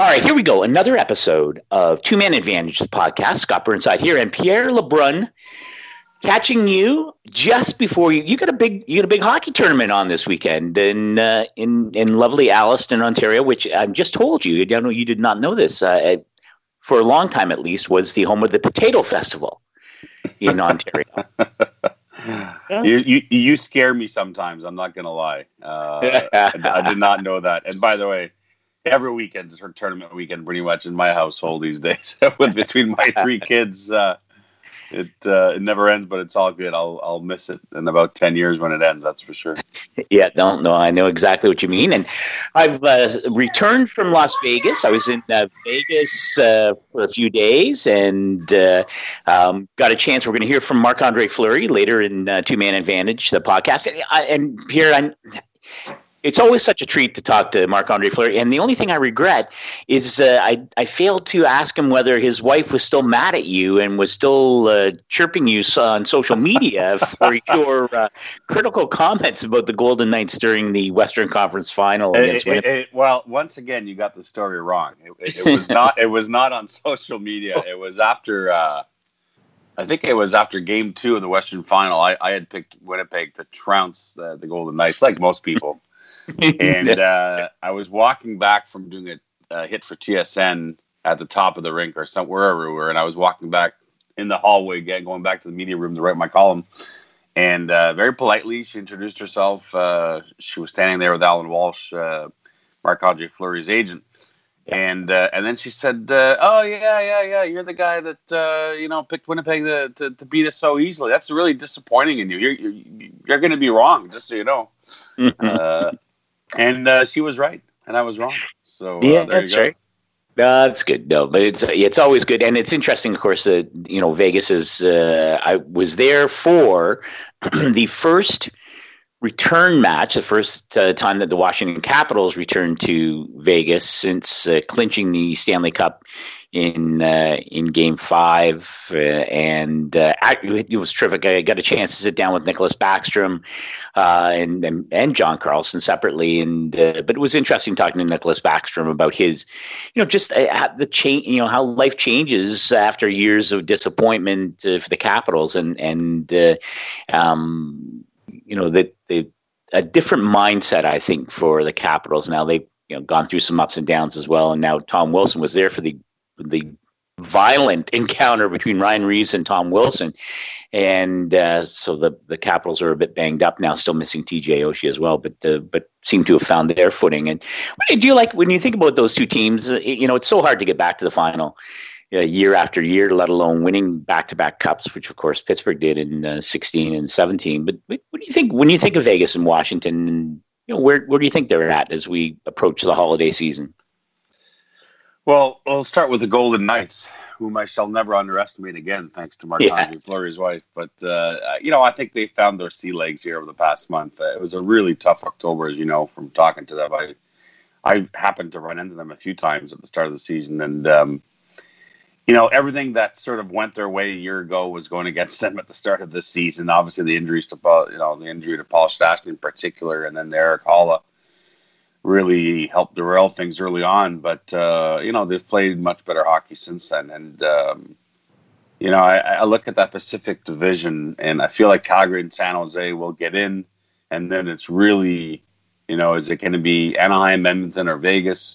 All right, here we go. Another episode of Two Man Advantage, the podcast. Scott Burnside here, and Pierre LeBrun catching you just before you. You got a big, you got a big hockey tournament on this weekend in uh, in in lovely Alliston, Ontario, which I just told you. I know you did not know this. Uh, for a long time, at least, was the home of the Potato Festival in Ontario. You, you you scare me sometimes. I'm not gonna lie. Uh, I, I did not know that. And by the way, every weekend is her tournament weekend pretty much in my household these days. With between my three kids uh, it uh, it never ends but it's all good. I'll i'll miss it in about 10 years when it ends that's for sure. Yeah don't know i know exactly what you mean. And i've uh, returned from las vegas. I was in uh, vegas uh, for a few days and uh, um, got a chance. We're going to hear from marc-andre fleury later in two man advantage the podcast. And, and here i'm it's always such a treat to talk to Marc Andre Fleury. And the only thing I regret is uh, I, I failed to ask him whether his wife was still mad at you and was still uh, chirping you on social media for your uh, critical comments about the Golden Knights during the Western Conference Final. It, it, it, well, once again, you got the story wrong. It, was not. It was not on social media. It was after. Uh, I think it was after Game Two of the Western Final. I, I had picked Winnipeg to trounce the, the Golden Knights, like most people and uh, I was walking back from doing a, a, hit for TSN at the top of the rink or somewhere wherever we were, and I was walking back in the hallway again, going back to the media room to write my column. And uh, very politely, she introduced herself. Uh, she was standing there with Alan Walsh, uh, Marc Andre Fleury's agent. And uh, and then she said, uh, "Oh yeah, yeah, yeah. You're the guy that you know picked Winnipeg to, to, to, beat us so easily. That's really disappointing in you. You're you're, you're going to be wrong, just so you know." And uh, she was right, and I was wrong. So uh, yeah, that's right. Uh, that's good. No, but it's it's always good, and it's interesting, of course. That you know, Vegas is. Uh, I was there for the first return match, the first uh, time that the Washington Capitals returned to Vegas since uh, clinching the Stanley Cup in uh, in Game Five, uh, and uh, it was terrific. I got a chance to sit down with Nicklas Backstrom uh, and, and, and John Carlson separately, and but it was interesting talking to Nicklas Backstrom about his, you know, just the change, you know, how life changes after years of disappointment for the Capitals, and and um, you know that they a different mindset, I think, for the Capitals now. They've you know gone through some ups and downs as well, and now Tom Wilson was there for the the violent encounter between Ryan Reaves and Tom Wilson. And uh, so the, the Capitals are a bit banged up now, still missing TJ Oshie as well, but uh, but seem to have found their footing. And do you like when you think about those two teams? You know, it's so hard to get back to the final uh, year after year, let alone winning back to back cups, which of course Pittsburgh did in uh, 16 and 17. But what do you think when you think of Vegas and Washington? And, you know, where where do you think they're at as we approach the holiday season? Well, I'll start with the Golden Knights, whom I shall never underestimate again, thanks to Marc yeah. Fleury's wife. But uh, you know, I think they found their sea legs here over the past month. Uh, it was a really tough October, as you know from talking to them. I I happened to run into them a few times at the start of the season, and um, you know, everything that sort of went their way a year ago was going against them at the start of this season. Obviously, the injuries to Paul, you know, the injury to Paul Stastny in particular, and then the Erik Haula really helped derail things early on. But uh, you know they've played much better hockey since then, and um, you know I, I, look at that Pacific Division, and I feel like Calgary and San Jose will get in, and then it's really you know is it going to be Anaheim, Edmonton, or Vegas?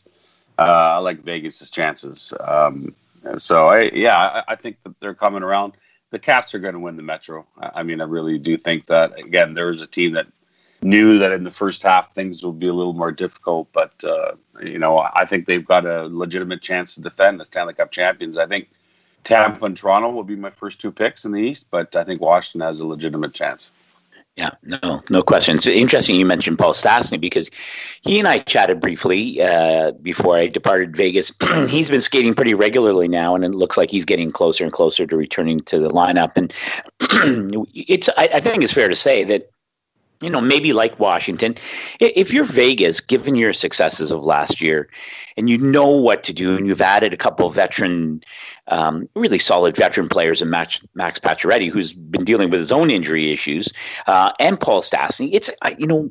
Uh, I like Vegas's chances. Um, so I yeah I, I, think that they're coming around. The Caps are going to win the Metro. I, I mean I really do think that. Again, there was a team that knew that in the first half things would be a little more difficult, but uh, you know I think they've got a legitimate chance to defend the Stanley Cup champions. I think Tampa and Toronto will be my first two picks in the East, but I think Washington has a legitimate chance. Yeah, no, no question. It's interesting you mentioned Paul Stastny because he and I chatted briefly uh, before I departed Vegas. he's been skating pretty regularly now, and it looks like he's getting closer and closer to returning to the lineup. And it's, I, I think it's fair to say that you know, maybe like Washington, if you're Vegas, given your successes of last year, and you know what to do, and you've added a couple of veteran, um, really solid veteran players in Max, Max Pacioretty, who's been dealing with his own injury issues, uh, and Paul Stastny, it's you know,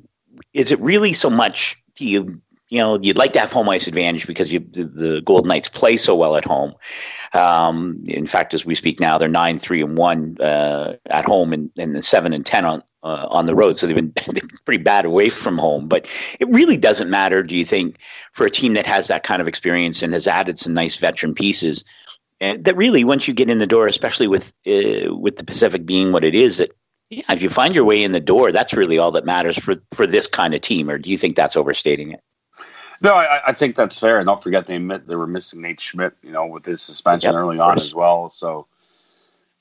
is it really so much? Do you you know, you'd like to have home ice advantage because you, the, the Golden Knights play so well at home. Um, in fact, as we speak now, they're nine, three, and one uh, at home, and, and seven and ten on uh, on the road. So they've been, they've been pretty bad away from home. But it really doesn't matter, do you think, for a team that has that kind of experience and has added some nice veteran pieces? And that really, once you get in the door, especially with uh, with the Pacific being what it is, that yeah, if you find your way in the door, that's really all that matters for for this kind of team. Or do you think that's overstating it? No, I, I, think that's fair. And don't forget they admit they were missing Nate Schmidt, you know, with his suspension yep, early on as well. So,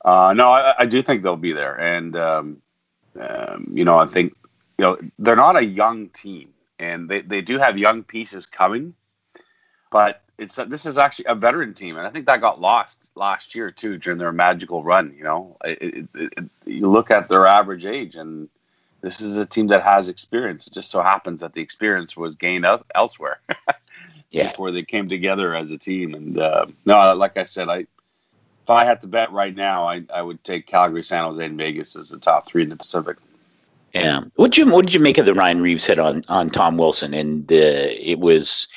uh, no, I, I, do think they'll be there. And, um, um, you know, I think, you know, they're not a young team and they, they do have young pieces coming, but it's a, this is actually a veteran team. And I think that got lost last year too, during their magical run. You know, it, it, you look at their average age and, this is a team that has experience. It just so happens that the experience was gained elsewhere. yeah. Before they came together as a team, and uh, no, like I said, I if I had to bet right now, I, I would take Calgary, San Jose, and Vegas as the top three in the Pacific. Yeah. What did you What did you make of the Ryan Reaves hit on on Tom Wilson? And it was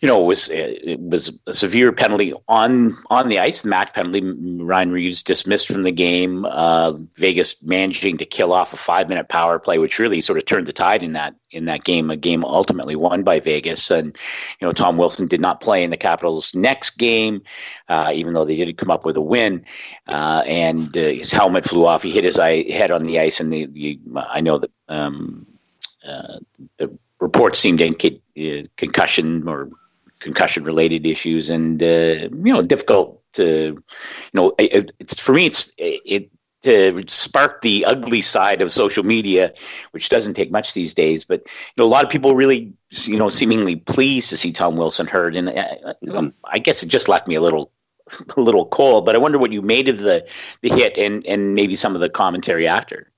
you know, it was it was a severe penalty on on the ice, the match penalty. Ryan Reaves dismissed from the game. Uh, Vegas managing to kill off a five minute power play, which really sort of turned the tide in that in that game. A game ultimately won by Vegas, and you know Tom Wilson did not play in the Capitals' next game, uh, even though they did come up with a win. Uh, and uh, his helmet flew off. He hit his eye, head on the ice, and the, the I know that um, uh, the reports seemed to indicate uh, concussion or concussion related issues and uh, you know difficult to you know it, it's for me it's it to spark the ugly side of social media, which doesn't take much these days. But you know, a lot of people really, you know, seemingly pleased to see Tom Wilson hurt, and uh, I guess it just left me a little, a little cold. But I wonder what you made of the the hit and and maybe some of the commentary after.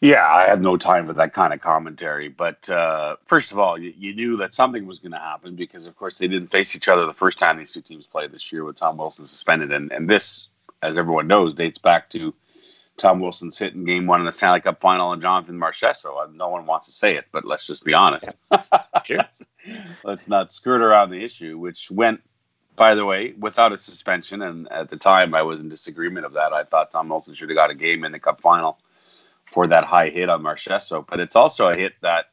Yeah, I had no time for that kind of commentary. But uh, first of all, you, you, knew that something was going to happen because, of course, they didn't face each other the first time these two teams played this year with Tom Wilson suspended. And, and this, as everyone knows, dates back to Tom Wilson's hit in game one in the Stanley Cup final on Jonathan Marchessault. No one wants to say it, but let's just be honest. Sure. let's, let's not skirt around the issue, which went, by the way, without a suspension. And at the time, I was in disagreement of that. I thought Tom Wilson should have got a game in the Cup final for that high hit on Marchessault. But it's also a hit that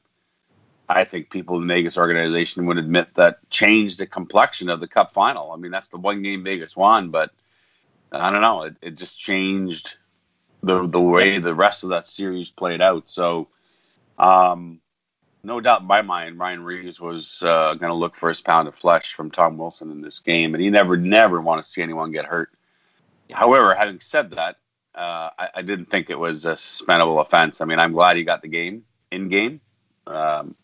I think people in the Vegas organization would admit that changed the complexion of the Cup final. I mean, that's the one game Vegas won, but I don't know. It, it just changed the the way the rest of that series played out. So, um, no doubt in my mind, Ryan Reaves was uh, going to look for his pound of flesh from Tom Wilson in this game, and he never, never want to see anyone get hurt. However, having said that, uh, I, I, didn't think it was a suspendable offense. I mean, I'm glad he got the game in game. Um,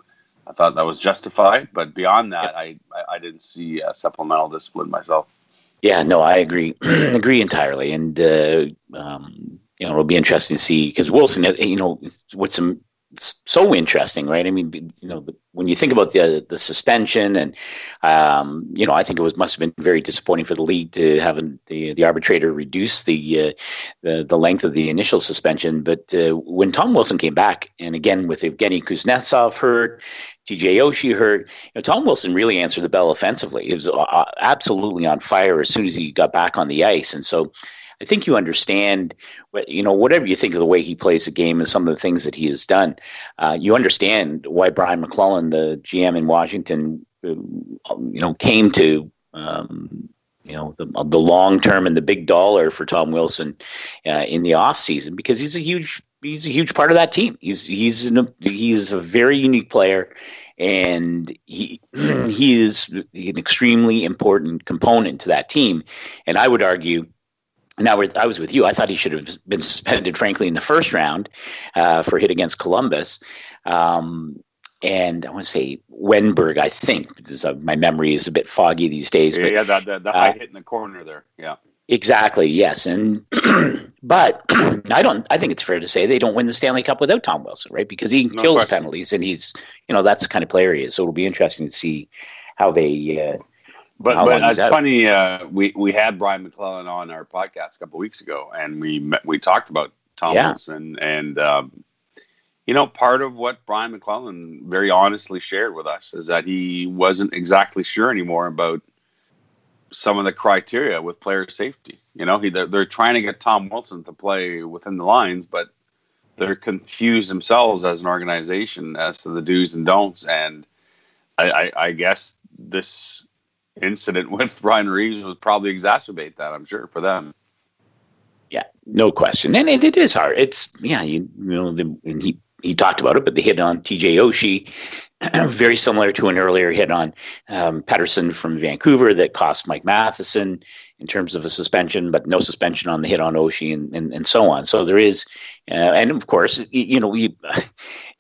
I thought that was justified, but beyond that, I, I, I didn't see a supplemental discipline myself. Yeah, no, I agree, agree entirely, and uh, um, you know it'll be interesting to see because Wilson, you know, what's some so interesting, right? I mean, you know, when you think about the the suspension, and um, you know, I think it was must have been very disappointing for the league to have the the arbitrator reduce the uh, the the length of the initial suspension. But uh, when Tom Wilson came back, and again with Evgeny Kuznetsov hurt, TJ Oshie hurt, you know, Tom Wilson really answered the bell offensively. He was uh, absolutely on fire as soon as he got back on the ice, and so. I think you understand, you know, whatever you think of the way he plays the game and some of the things that he has done, uh, you understand why Brian MacLellan, the GM in Washington, uh, you know, came to, um, you know, the, the long term and the big dollar for Tom Wilson uh, in the off season because he's a huge he's a huge part of that team. He's he's an, he's a very unique player and he he is an extremely important component to that team. And I would argue now I was with you. I thought he should have been suspended, frankly, in the first round uh, for hit against Columbus. Um, and I want to say Wennberg, I think, because uh, my memory is a bit foggy these days. Yeah, but, yeah, the, the, the high uh, hit in the corner there. Yeah. Exactly. Yes, and but I don't. I think it's fair to say they don't win the Stanley Cup without Tom Wilson, right? Because he no kills question. penalties, and he's you know that's the kind of player he is. So it'll be interesting to see how they uh, but but it's funny. Uh, we we had Brian MacLellan on our podcast a couple weeks ago, and we met, we talked about Thomas yeah. and and um, you know, part of what Brian MacLellan very honestly shared with us is that he wasn't exactly sure anymore about some of the criteria with player safety. You know, he, they're, they're trying to get Tom Wilson to play within the lines, but they're confused themselves as an organization as to the do's and don'ts. And I, I, I guess this incident with Ryan Reaves would probably exacerbate that. I'm sure for them. Yeah, no question, and it, it is hard. It's yeah, you, you know, the, and he he talked about it, but the hit on TJ Oshie, very similar to an earlier hit on um, Pettersson from Vancouver that cost Mike Matheson in terms of a suspension, but no suspension on the hit on Oshie and, and, and so on. So there is, uh, and of course, you know, we,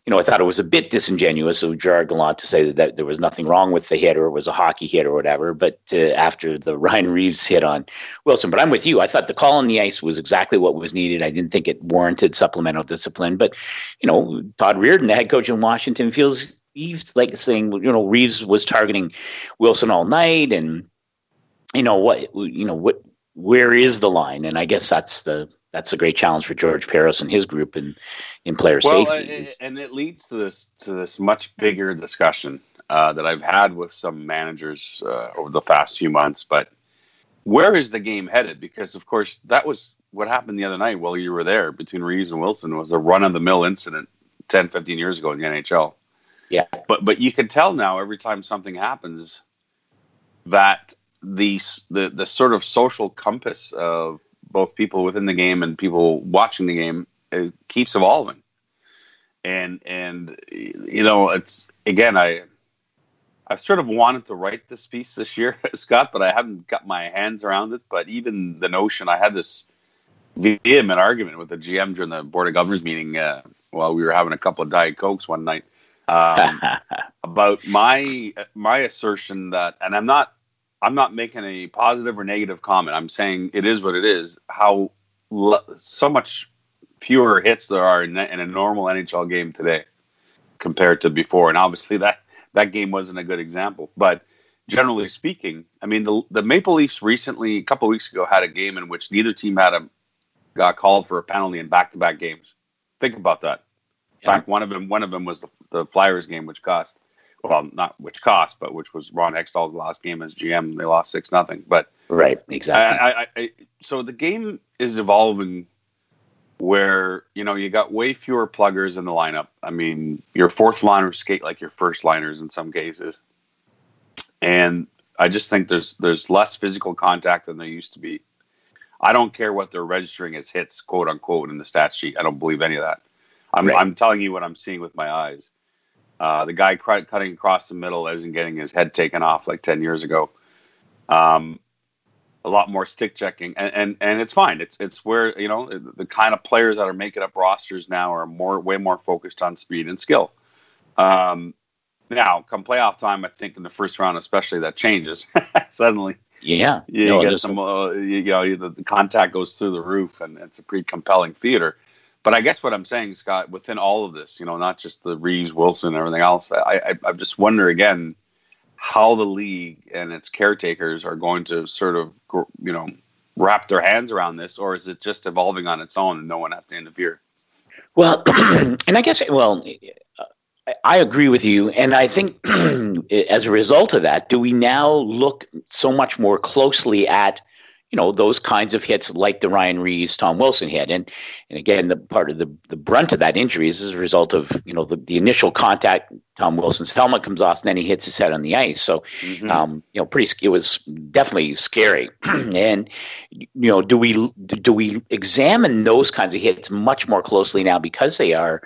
you know, I thought it was a bit disingenuous of Gerard Gallant to say that, that, there was nothing wrong with the hit or it was a hockey hit or whatever. But uh, after the Ryan Reaves hit on Wilson, but I'm with you. I thought the call on the ice was exactly what was needed. I didn't think it warranted supplemental discipline. But you know, Todd Reirden, the head coach in Washington, feels he's like saying, you know, Reaves was targeting Wilson all night, and you know what, you know what, where is the line? And I guess that's the that's a great challenge for George Parros and his group in in player well, safety. and it leads to this to this much bigger discussion uh, that I've had with some managers uh, over the past few months. But where is the game headed? Because of course that was what happened the other night while you were there between Reaves and Wilson was a run of the mill incident 10, 15 years ago in the NHL. Yeah. But but you can tell now every time something happens that the the the sort of social compass of both people within the game and people watching the game it keeps evolving. And and you know it's again i i've sort of wanted to write this piece this year scott but i haven't got my hands around it. But even the notion i had this vehement argument with the gm during the board of governors meeting uh, while we were having a couple of diet cokes one night um, about my my assertion that and i'm not I'm not making a positive or negative comment. I'm saying it is what it is. How so much fewer hits there are in, in, a normal NHL game today compared to before, and obviously that that game wasn't a good example. But generally speaking, I mean the the Maple Leafs recently, a couple weeks ago, had a game in which neither team had a got called for a penalty in back to back games. Think about that. In fact, one of them one of them was the, the Flyers game, which cost well, not which cost, but which was Ron Hextall's last game as GM. They lost six nothing. But right, exactly. I, I, I, so the game is evolving where you know you got way fewer pluggers in the lineup. I mean, your fourth liners skate like your first liners in some cases, and I just think there's there's less physical contact than there used to be. I don't care what they're registering as hits, quote unquote, in the stat sheet. I don't believe any of that. I'm right. I'm telling you what I'm seeing with my eyes. Uh, the guy cutting across the middle isn't getting his head taken off like 10 years ago. Um, a lot more stick checking, and, and and it's fine. It's it's where you know the kind of players that are making up rosters now are more way more focused on speed and skill. Um, now, come playoff time, I think in the first round, especially, that changes suddenly. Yeah, you, no, get some. Uh, you, you know, the, the, contact goes through the roof, and it's a pretty compelling theater. But I guess what I'm saying, Scott, within all of this, you know, not just the Reaves, Wilson, and everything else, I, I, I just wonder again how the league and its caretakers are going to sort of, you know, wrap their hands around this, or is it just evolving on its own and no one has to interfere? Well, and I guess, well, I agree with you. And I think as a result of that, do we now look so much more closely at you know those kinds of hits like the Ryan Reaves, Tom Wilson hit, and and again the part of the the brunt of that injury is as a result of you know the, the initial contact. Tom Wilson's helmet comes off, and then he hits his head on the ice. So, mm-hmm. um, you know, pretty it was definitely scary. and you know, do we do we examine those kinds of hits much more closely now because they are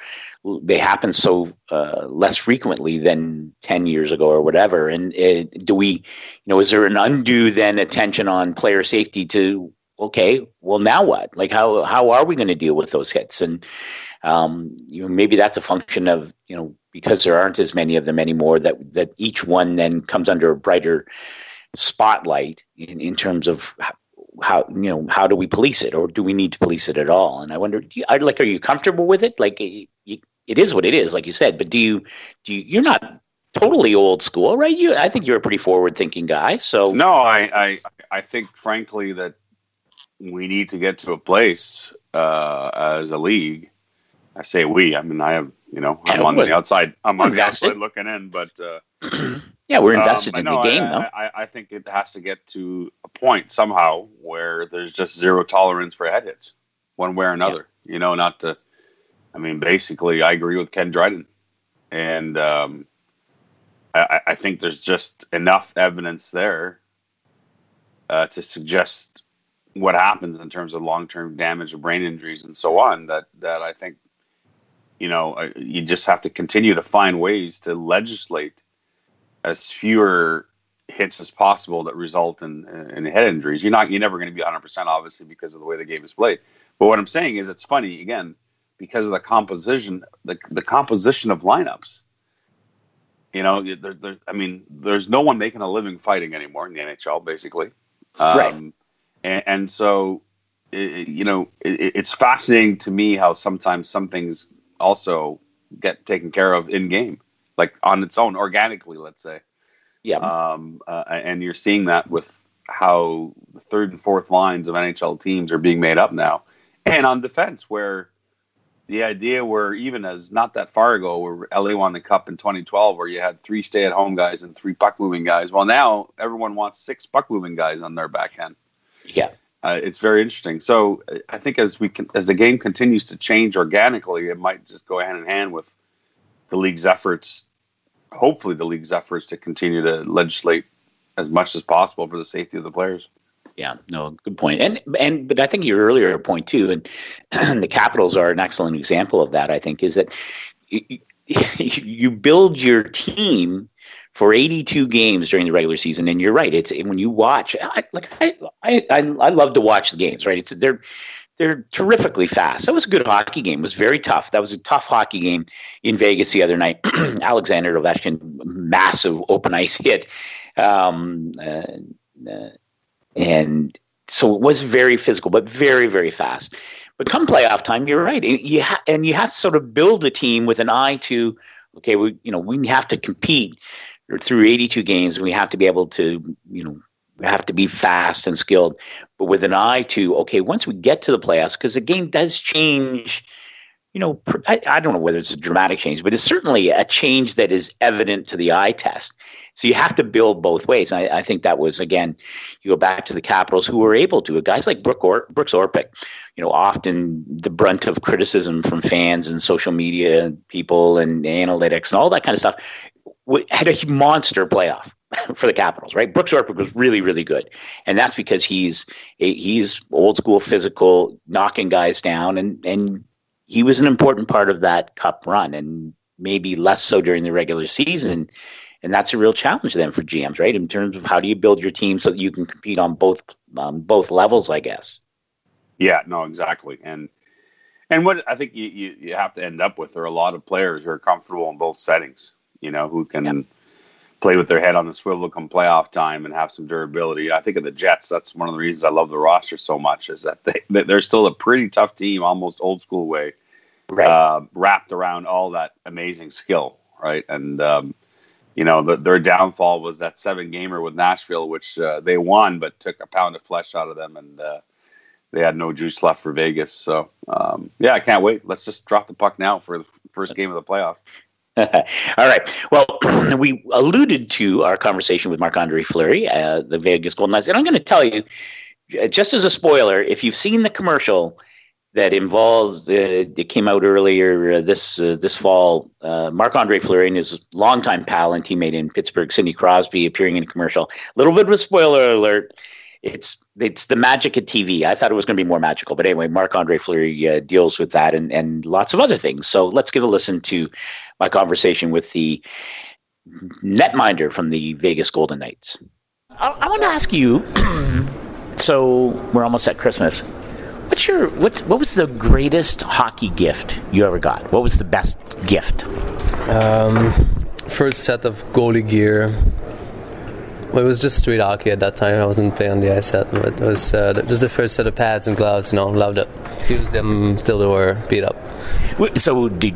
they happen so uh, less frequently than 10 years ago or whatever. And it, uh, do we you know is there an undue then attention on player safety to okay well now what? Like how how are we going to deal with those hits? And um, you know maybe that's a function of you know because there aren't as many of them anymore that that each one then comes under a brighter spotlight in, in terms of how you know how do we police it or do we need to police it at all? And i wonder you, like are you comfortable with it? Like you, it is what it is, like you said. But do you do you, you're not totally old school, right? You, I think you're a pretty forward thinking guy. So no, I, I, I think frankly that we need to get to a place uh, as a league. I say we. I mean, I have You know, I'm on the outside. I'm on invested. the outside looking in, but uh, yeah, we're invested um, in no, the game. I, though. I, I, think it has to get to a point somehow where there's just zero tolerance for head hits, one way or another. Yeah. You know, not to. I mean, basically, I agree with Ken Dryden, and um, I, I, think there's just enough evidence there uh, to suggest what happens in terms of long-term damage or brain injuries and so on. That that I think you know, uh, you just have to continue to find ways to legislate as fewer hits as possible that result in in head injuries. You're not you're never going to be 100 percent obviously because of the way the game is played. But what I'm saying is it's funny again because of the composition the the composition of lineups. You know, there, there, I mean, there's no one making a living fighting anymore in the NHL, basically. Um, right. And, and so, it, you know, it, it's fascinating to me how sometimes some things also get taken care of in game, like on its own, organically, let's say. Yeah. Um, uh, and you're seeing that with how the third and fourth lines of NHL teams are being made up now. And on defense, where the idea where even as not that far ago, where LA won the cup in 2012, where you had three stay at home guys and three puck moving guys. Well, now everyone wants six puck moving guys on their backhand. Yeah uh, it's very interesting. So I think as we can, as the game continues to change organically, it might just go hand in hand with the league's efforts. Hopefully, the league's efforts to continue to legislate as much as possible for the safety of the players. Yeah, no, good point. And and but I think your earlier point too, and the Capitals are an excellent example of that. I think is that you, you build your team for 82 games during the regular season. And you're right. It's when you watch, I, like I, I, I love to watch the games. Right? It's they're they're terrifically fast. That was a good hockey game. It was very tough. That was a tough hockey game in Vegas the other night. Alexander Ovechkin, massive open ice hit, um, uh, uh, and so it was very physical, but very very fast. But come playoff time, you're right. You ha- and you have to sort of build a team with an eye to okay, we you know we have to compete through 82 games, we have to be able to, you know, we have to be fast and skilled, but with an eye to, okay, once we get to the playoffs, because the game does change, you know, I, I, don't know whether it's a dramatic change, but it's certainly a change that is evident to the eye test. So you have to build both ways. I, I, think that was, again, you go back to the Capitals who were able to, guys like Brooke or, Brooks Orpik, you know, often the brunt of criticism from fans and social media people and analytics and all that kind of stuff had a monster playoff for the Capitals, right? Brooks Orpik was really, really good, and that's because he's he's old school, physical, knocking guys down, and and he was an important part of that Cup run, and maybe less so during the regular season. And that's a real challenge then for GMs, right? In terms of how do you build your team so that you can compete on both um, both levels, I guess. Yeah, no, exactly, and and what I think you, you, you have to end up with are a lot of players who are comfortable in both settings you know, who can yep. Play with their head on the swivel come playoff time and have some durability. I think of the Jets. That's one of the reasons I love the roster so much is that they they're still a pretty tough team, almost old school way, right. uh, wrapped around all that amazing skill, right? And um, you know, the, their downfall was that seven gamer with Nashville, which uh, they won, but took a pound of flesh out of them, and uh, they had no juice left for Vegas. So, um, yeah, I can't wait. Let's just drop the puck now for the first game of the playoff. All right. Well, we alluded to our conversation with Marc Andre Fleury, uh, the Vegas Golden Knights. And I'm going to tell you, just as a spoiler, if you've seen the commercial that involves, uh, it came out earlier uh, this uh, this fall, uh, Marc Andre Fleury and his longtime pal and teammate in Pittsburgh, Sidney Crosby, appearing in a commercial. A little bit of a spoiler alert it's it's the magic of TV. I thought it was going to be more magical, but anyway, Marc Andre Fleury uh, deals with that and and lots of other things. So let's give a listen to my conversation with the netminder from the Vegas Golden Knights. I, I want to ask you. so we're almost at Christmas. What's your what's what was the greatest hockey gift you ever got? What was the best gift? Um, first set of goalie gear well, it was just street hockey at that time. I wasn't playing the ice yet, but it was uh, just the first set of pads and gloves. You know, loved it. Used them till they were beat up. So, did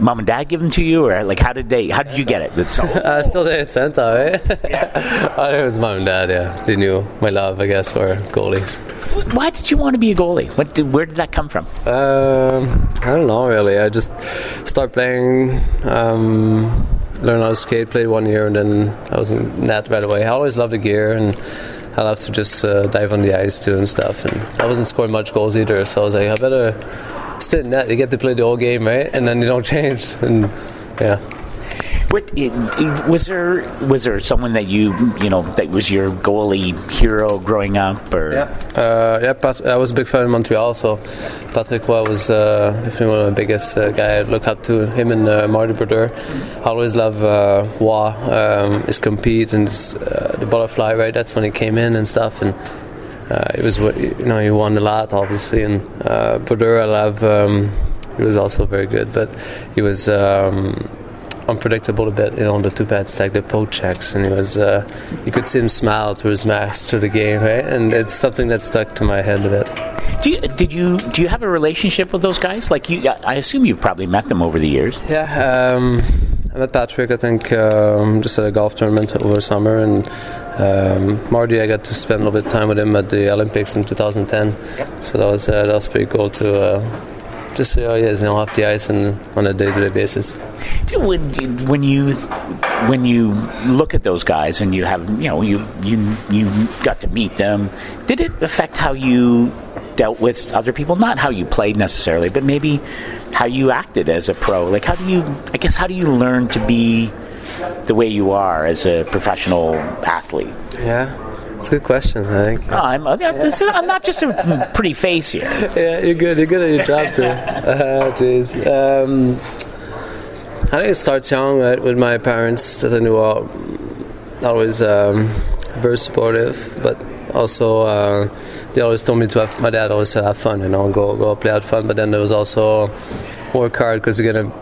mom and dad give them to you, or like how did they? How did you get it? So, uh, still there at Santa, right? Yeah. oh, it was mom and dad. Yeah, they knew my love, I guess, for goalies. Why did you want to be a goalie? What did, where did that come from? Um, I don't know really. I just started playing. Um, learned how to skate. Played one year, and then I was in net right away. I always loved the gear and. I love to just uh, dive on the ice too and stuff. And I wasn't scoring much goals either, so I was like, I better in net. You get to play the whole game, right? And then you don't change. And yeah. What was there? Was there someone that you you know that was your goalie hero growing up? Or yeah, uh, yeah. Pat, I was a big fan in Montreal, so Patrick Roy was uh, definitely one of the biggest uh, guy I look up to. Him and uh, Marty Brodeur. I always love uh, Roy, um, his compete and his, uh, the butterfly. Right, that's when he came in and stuff and. Uh, it was what you know he won a lot obviously and uh, I um, he was also very good but he was um, unpredictable a bit, you know, on the two pad stack, the poke checks, and he was, uh, you could see him smile through his mask through the game, right? And it's something that stuck to my head a bit. Do you, did you do you have a relationship with those guys? Like you, I assume you've probably met them over the years. Yeah, um, met Patrick. I think um, just at a golf tournament over summer, and um, Marty. I got to spend a little bit of time with him at the Olympics in 2010. So that was uh, that was pretty cool to. Uh, just see how he is, you know, off the ice and on a day-to-day basis. When, when you when you look at those guys and you have you know you you you got to meet them, did it affect how you dealt with other people? Not how you played necessarily, but maybe how you acted as a pro. Like how do you? I guess how do you learn to be the way you are as a professional athlete? Yeah. It's a good question. I think. No, I'm, uh, I'm not just a pretty face here. Yeah, you're good. You're good at your job too. Uh, jeez. Um, I think it starts young, right, with my parents that I knew all always um, very supportive, but also uh, they always told me to have. My dad always said have fun, you know, go go play, have fun. But then there was also work hard because you're gonna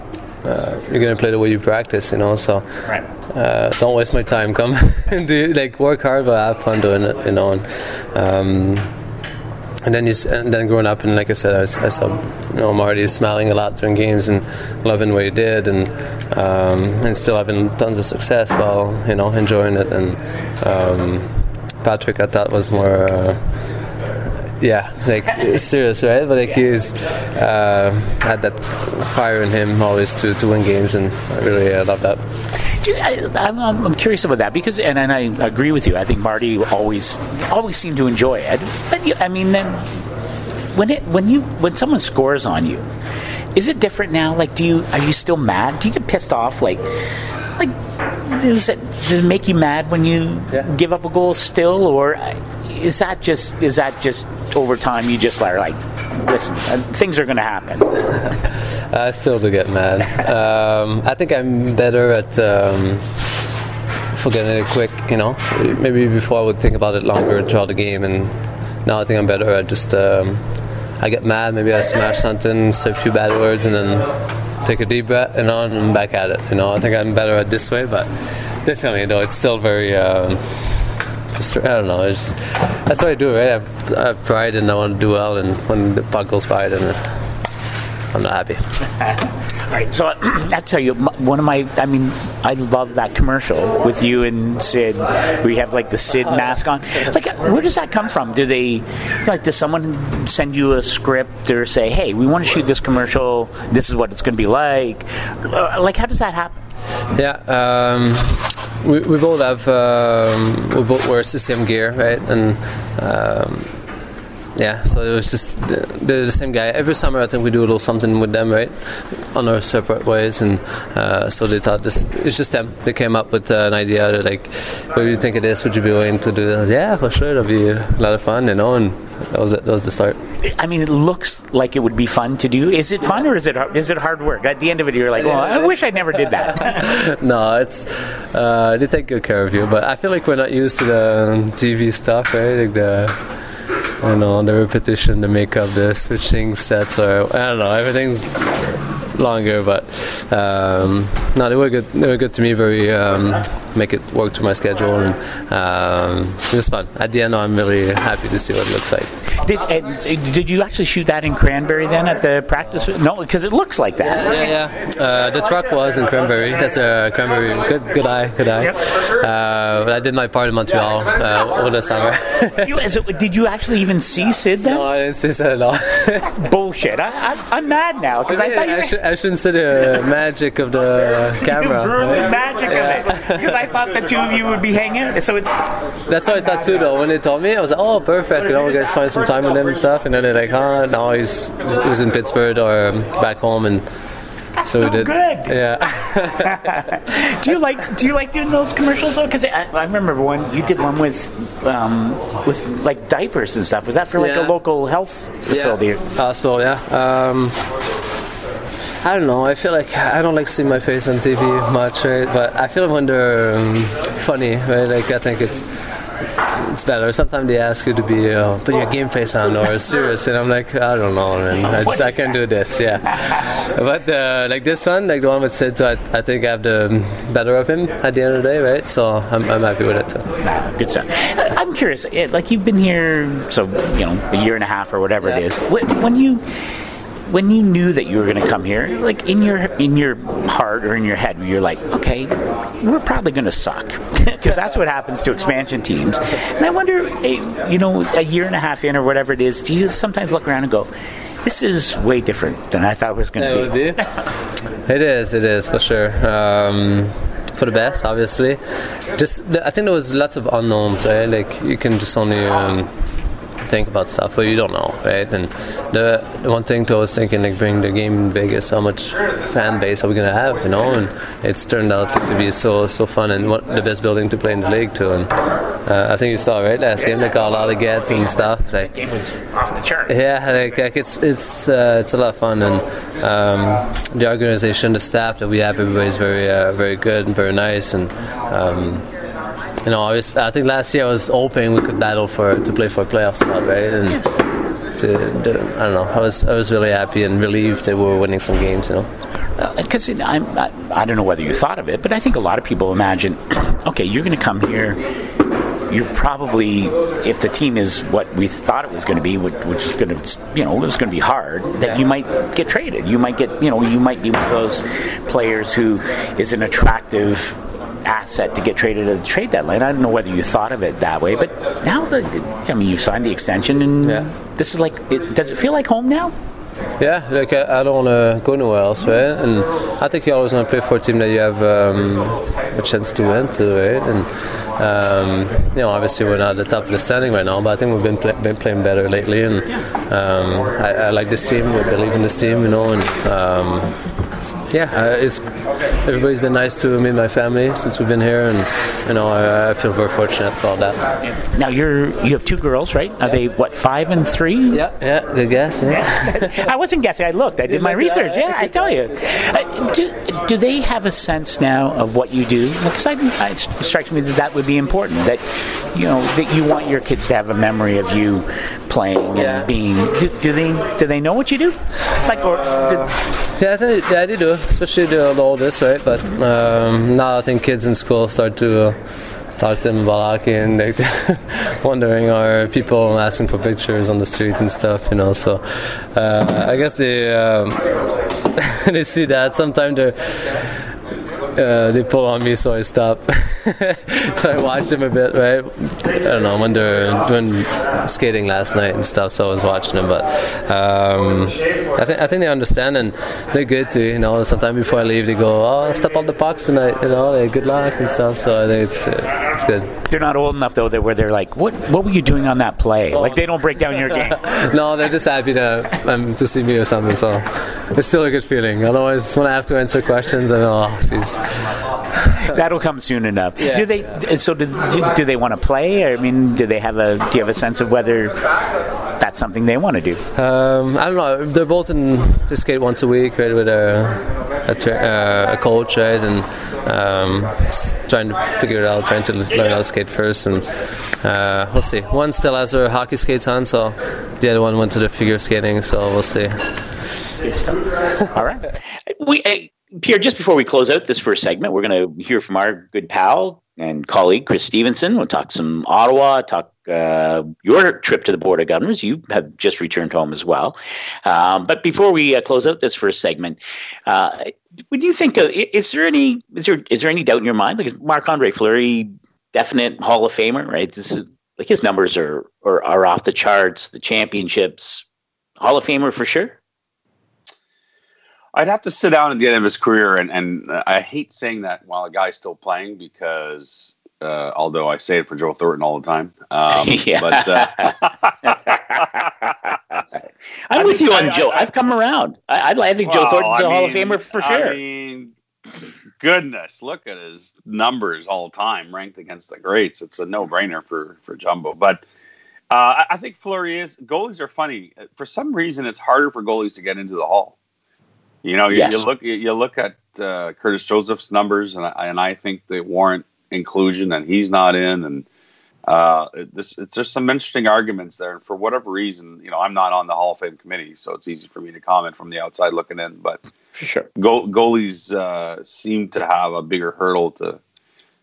uh, you're gonna play the way you practice, you know. So right. uh, don't waste my time. Come and do like work hard, but have fun doing it, you know. And, um, and then you and then growing up, and like I said, I, I, saw you know Marty smiling a lot during games and loving what he did, and um, and still having tons of success while you know enjoying it. And um, Patrick, I thought was more. Uh, yeah, like serious, right? But like he was, uh, had that fire in him always to, to win games, and I really love that. I, am curious about that because, and, and I agree with you. I think Marty always always seemed to enjoy it. But you, I mean, then when it when you when someone scores on you, is it different now? Like, do you are you still mad? Do you get pissed off? Like, like does it, does it make you mad when you yeah. give up a goal still, or is that just is that just over time you just are like listen uh, things are going to happen. I still do get mad. Um, i think i'm better at um, forgetting it quick you know? Maybe before i would think about it longer throughout the game and now i think i'm better at just um, i get mad maybe i smash something say a few bad words and then take a deep breath and on and back at it you know i think i'm better at this way but definitely though it's still very um, I don't know. It's, that's what I do, right? I have, I have, pride and I want to do well, and when the puck goes by, then I'm not happy. All right, so I tell you, one of my, I mean, I love that commercial with you and Sid, We have like the Sid mask on. Like, where does that come from? Do they, like, does someone send you a script or say, hey, we want to shoot this commercial, this is what it's going to be like? Uh, like, how does that happen? Yeah, um, we, we both have um, we both wear CCM gear, right? And um, yeah, so it was just the, the, same guy. Every summer, I think we do a little something with them, right, on our separate ways. And uh, so they thought this it's just them. They came up with uh, an idea. They're like, "What do you think of this? Would you be willing to do that?" Yeah, for sure. That'd be a lot of fun, you know. And that was it. That was the start. I mean, it looks like it would be fun to do. Is it fun or is it is it hard work? At the end of it, you're like, "Well, I wish I never did that." no, it's uh, they take good care of you, but I feel like we're not used to the TV stuff, right? Like the you know the repetition, the makeup, the switching sets, or I don't know, everything's longer. But um, no, they were good. They were good to me. Very um, make it work to my schedule, and um, it was fun. At the end, I'm really happy to see what it looks like. Did uh, did you actually shoot that in Cranberry then at the practice? No, because it looks like that. Yeah, yeah. yeah. Uh, the truck was in Cranberry. That's a Cranberry. Good, good eye, good eye. Uh, but I did my part in Montreal uh, over the summer. did you actually even see Sid then? No, I didn't see Sid at all. bullshit. I, am mad now because I thought you. I, sh- I, shouldn't say the magic of the camera. Right? the magic yeah. of it because I thought the two of you would be hanging. So it's. That's what I thought too, though. When they told me, I was like, "Oh, perfect." You know, we're gonna some time with him and stuff. And then they're like, "Oh, no, he's he was in Pittsburgh or back home," and so we did. Good. Yeah. do you like Do you like doing those commercials though? Because I, I, remember one you did one with um, with like diapers and stuff. Was that for like yeah. a local health facility? Yeah. Hospital. Yeah. Um, I don't know. I feel like I don't like seeing my face on TV much, right? But I feel when they're um, funny, right? Like I think it's it's better. Sometimes they ask you to be, uh, put your game face on or serious, and I'm like, I don't know, man. I, just, I can do this, yeah. But uh, like this one, like the one with Sid, I, I think I have the better of him at the end of the day, right? So I'm, I'm happy with it too. Good stuff. I'm curious, like you've been here, so you know, a year and a half or whatever yeah. it is. When you when you knew that you were going to come here, like in your in your heart or in your head, you're like, okay, we're probably going to suck because that's what happens to expansion teams. And I wonder, you know, a year and a half in or whatever it is, do you sometimes look around and go, this is way different than I thought it was going to be. it is. It is for sure. Um, for the best, obviously. Just, I think there was lots of unknowns, right? Like you can just only. Um, think about stuff, but you don't know, right? And the, the one thing too, I was thinking, like, bring the game in Vegas, how much fan base are we gonna have, you know? And it's turned out to be so so fun and what the best building to play in the league too. And uh, I think you saw right last game, like got a lot of gets and stuff. Like, game was off the charts. Yeah, like, like it's it's uh, it's a lot of fun and um, the organization, the staff that we have, everybody's very uh, very good and very nice and. Um, you know, I, was, I think last year I was hoping we could battle for to play for a playoff spot, right? And to, to, I don't know, I was I was really happy and relieved that we were winning some games, you know. Because uh, I, I don't know whether you thought of it, but I think a lot of people imagine, okay, you're going to come here you're probably if the team is what we thought it was going to be, which is going to you know it was going to be hard, that yeah. you might get traded. You might get you know you might be one of those players who is an attractive asset to get traded at the trade deadline. I don't know whether you thought of it that way, but now that I mean, you signed the extension, and yeah. this is like, it, does it feel like home now? Yeah, like I, I don't want to go nowhere else, right? And I think you always want to play for a team that you have um, a chance to win, to, right? And um, you know, obviously we're not at the top of the standing right now, but I think we've been, play, been playing better lately, and um, I, I, like this team. We believe in this team, you know, and um, yeah, uh, it's everybody's been nice to me and my family since we've been here, and you know I, I feel very fortunate for all that. Now you're you have two girls, right? Are they what five and three? Yeah, yeah, good guess. Yeah. I wasn't guessing. I looked. I did my research. Yeah, I tell you. Uh, do, do they have a sense now of what you do? Because it strikes me that that would be important. That you know that you want your kids to have a memory of you playing yeah. and being. Do, do, they do they know what you do? Like or. Did, yeah, I think yeah, they do, especially the, the oldest, right? But um, now I think kids in school start to. Uh, talk to them about hockey and they wondering are people asking for pictures on the street and stuff you know so uh, I guess they um, they see that sometimes they're uh, they pull on me, so I stop. so I watched them a bit, right? I don't know when they're doing skating last night and stuff, so I was watching them. But um, I think I think they understand and they're good too. You know, sometimes before I leave, they go, "Oh, step on the pucks tonight," you know, like, good luck and stuff. So I think it's uh, it's good. They're not old enough though, that where they're like, "What what were you doing on that play?" Like they don't break down your game. no, they're just happy to um, to see me or something. So it's still a good feeling. Otherwise, when I have to answer questions, and oh, jeez. That'll come soon enough. Yeah. Do they? So do, do they want to play? I mean, do they have a? Do you have a sense of whether that's something they want to do? Um, I don't know. They're both in to skate once a week, right, with a a, tra- uh, a coach, right, and um, trying to figure it out, trying to learn how to skate first, and uh, we'll see. One still has her hockey skates on, so the other one went to the figure skating, so we'll see. All right. We uh, Pierre, just before we close out this first segment, we're going to hear from our good pal and colleague Chris Stevenson. We'll talk some Ottawa, talk uh, your trip to the Board of Governors. You have just returned home as well. Um, but before we uh, close out this first segment, uh, would you think uh, is there any is there is there any doubt in your mind? Like is Marc Andre Fleury, definite Hall of Famer, right? This is, like his numbers are, are are off the charts. The championships, Hall of Famer for sure. I'd have to sit down at the end of his career, and, and I hate saying that while a guy's still playing because uh, although I say it for Joe Thornton all the time. Um, yeah. But, uh, I'm I with you on I, Joe. I, have come around. I, I think well, Joe Thornton's a Hall of Famer for sure. I mean, goodness, look at his numbers all time ranked against the greats. It's a no brainer for for Jumbo. But uh, I think Fleury is goalies are funny. For some reason, it's harder for goalies to get into the Hall. You know, you, yes. you look you look at uh, Curtis Joseph's numbers, and I, and I think they warrant inclusion, and he's not in, and uh, this it's just some interesting arguments there. And for whatever reason, you know, I'm not on the Hall of Fame committee, so it's easy for me to comment from the outside looking in. But sure, go, goalies uh, seem to have a bigger hurdle to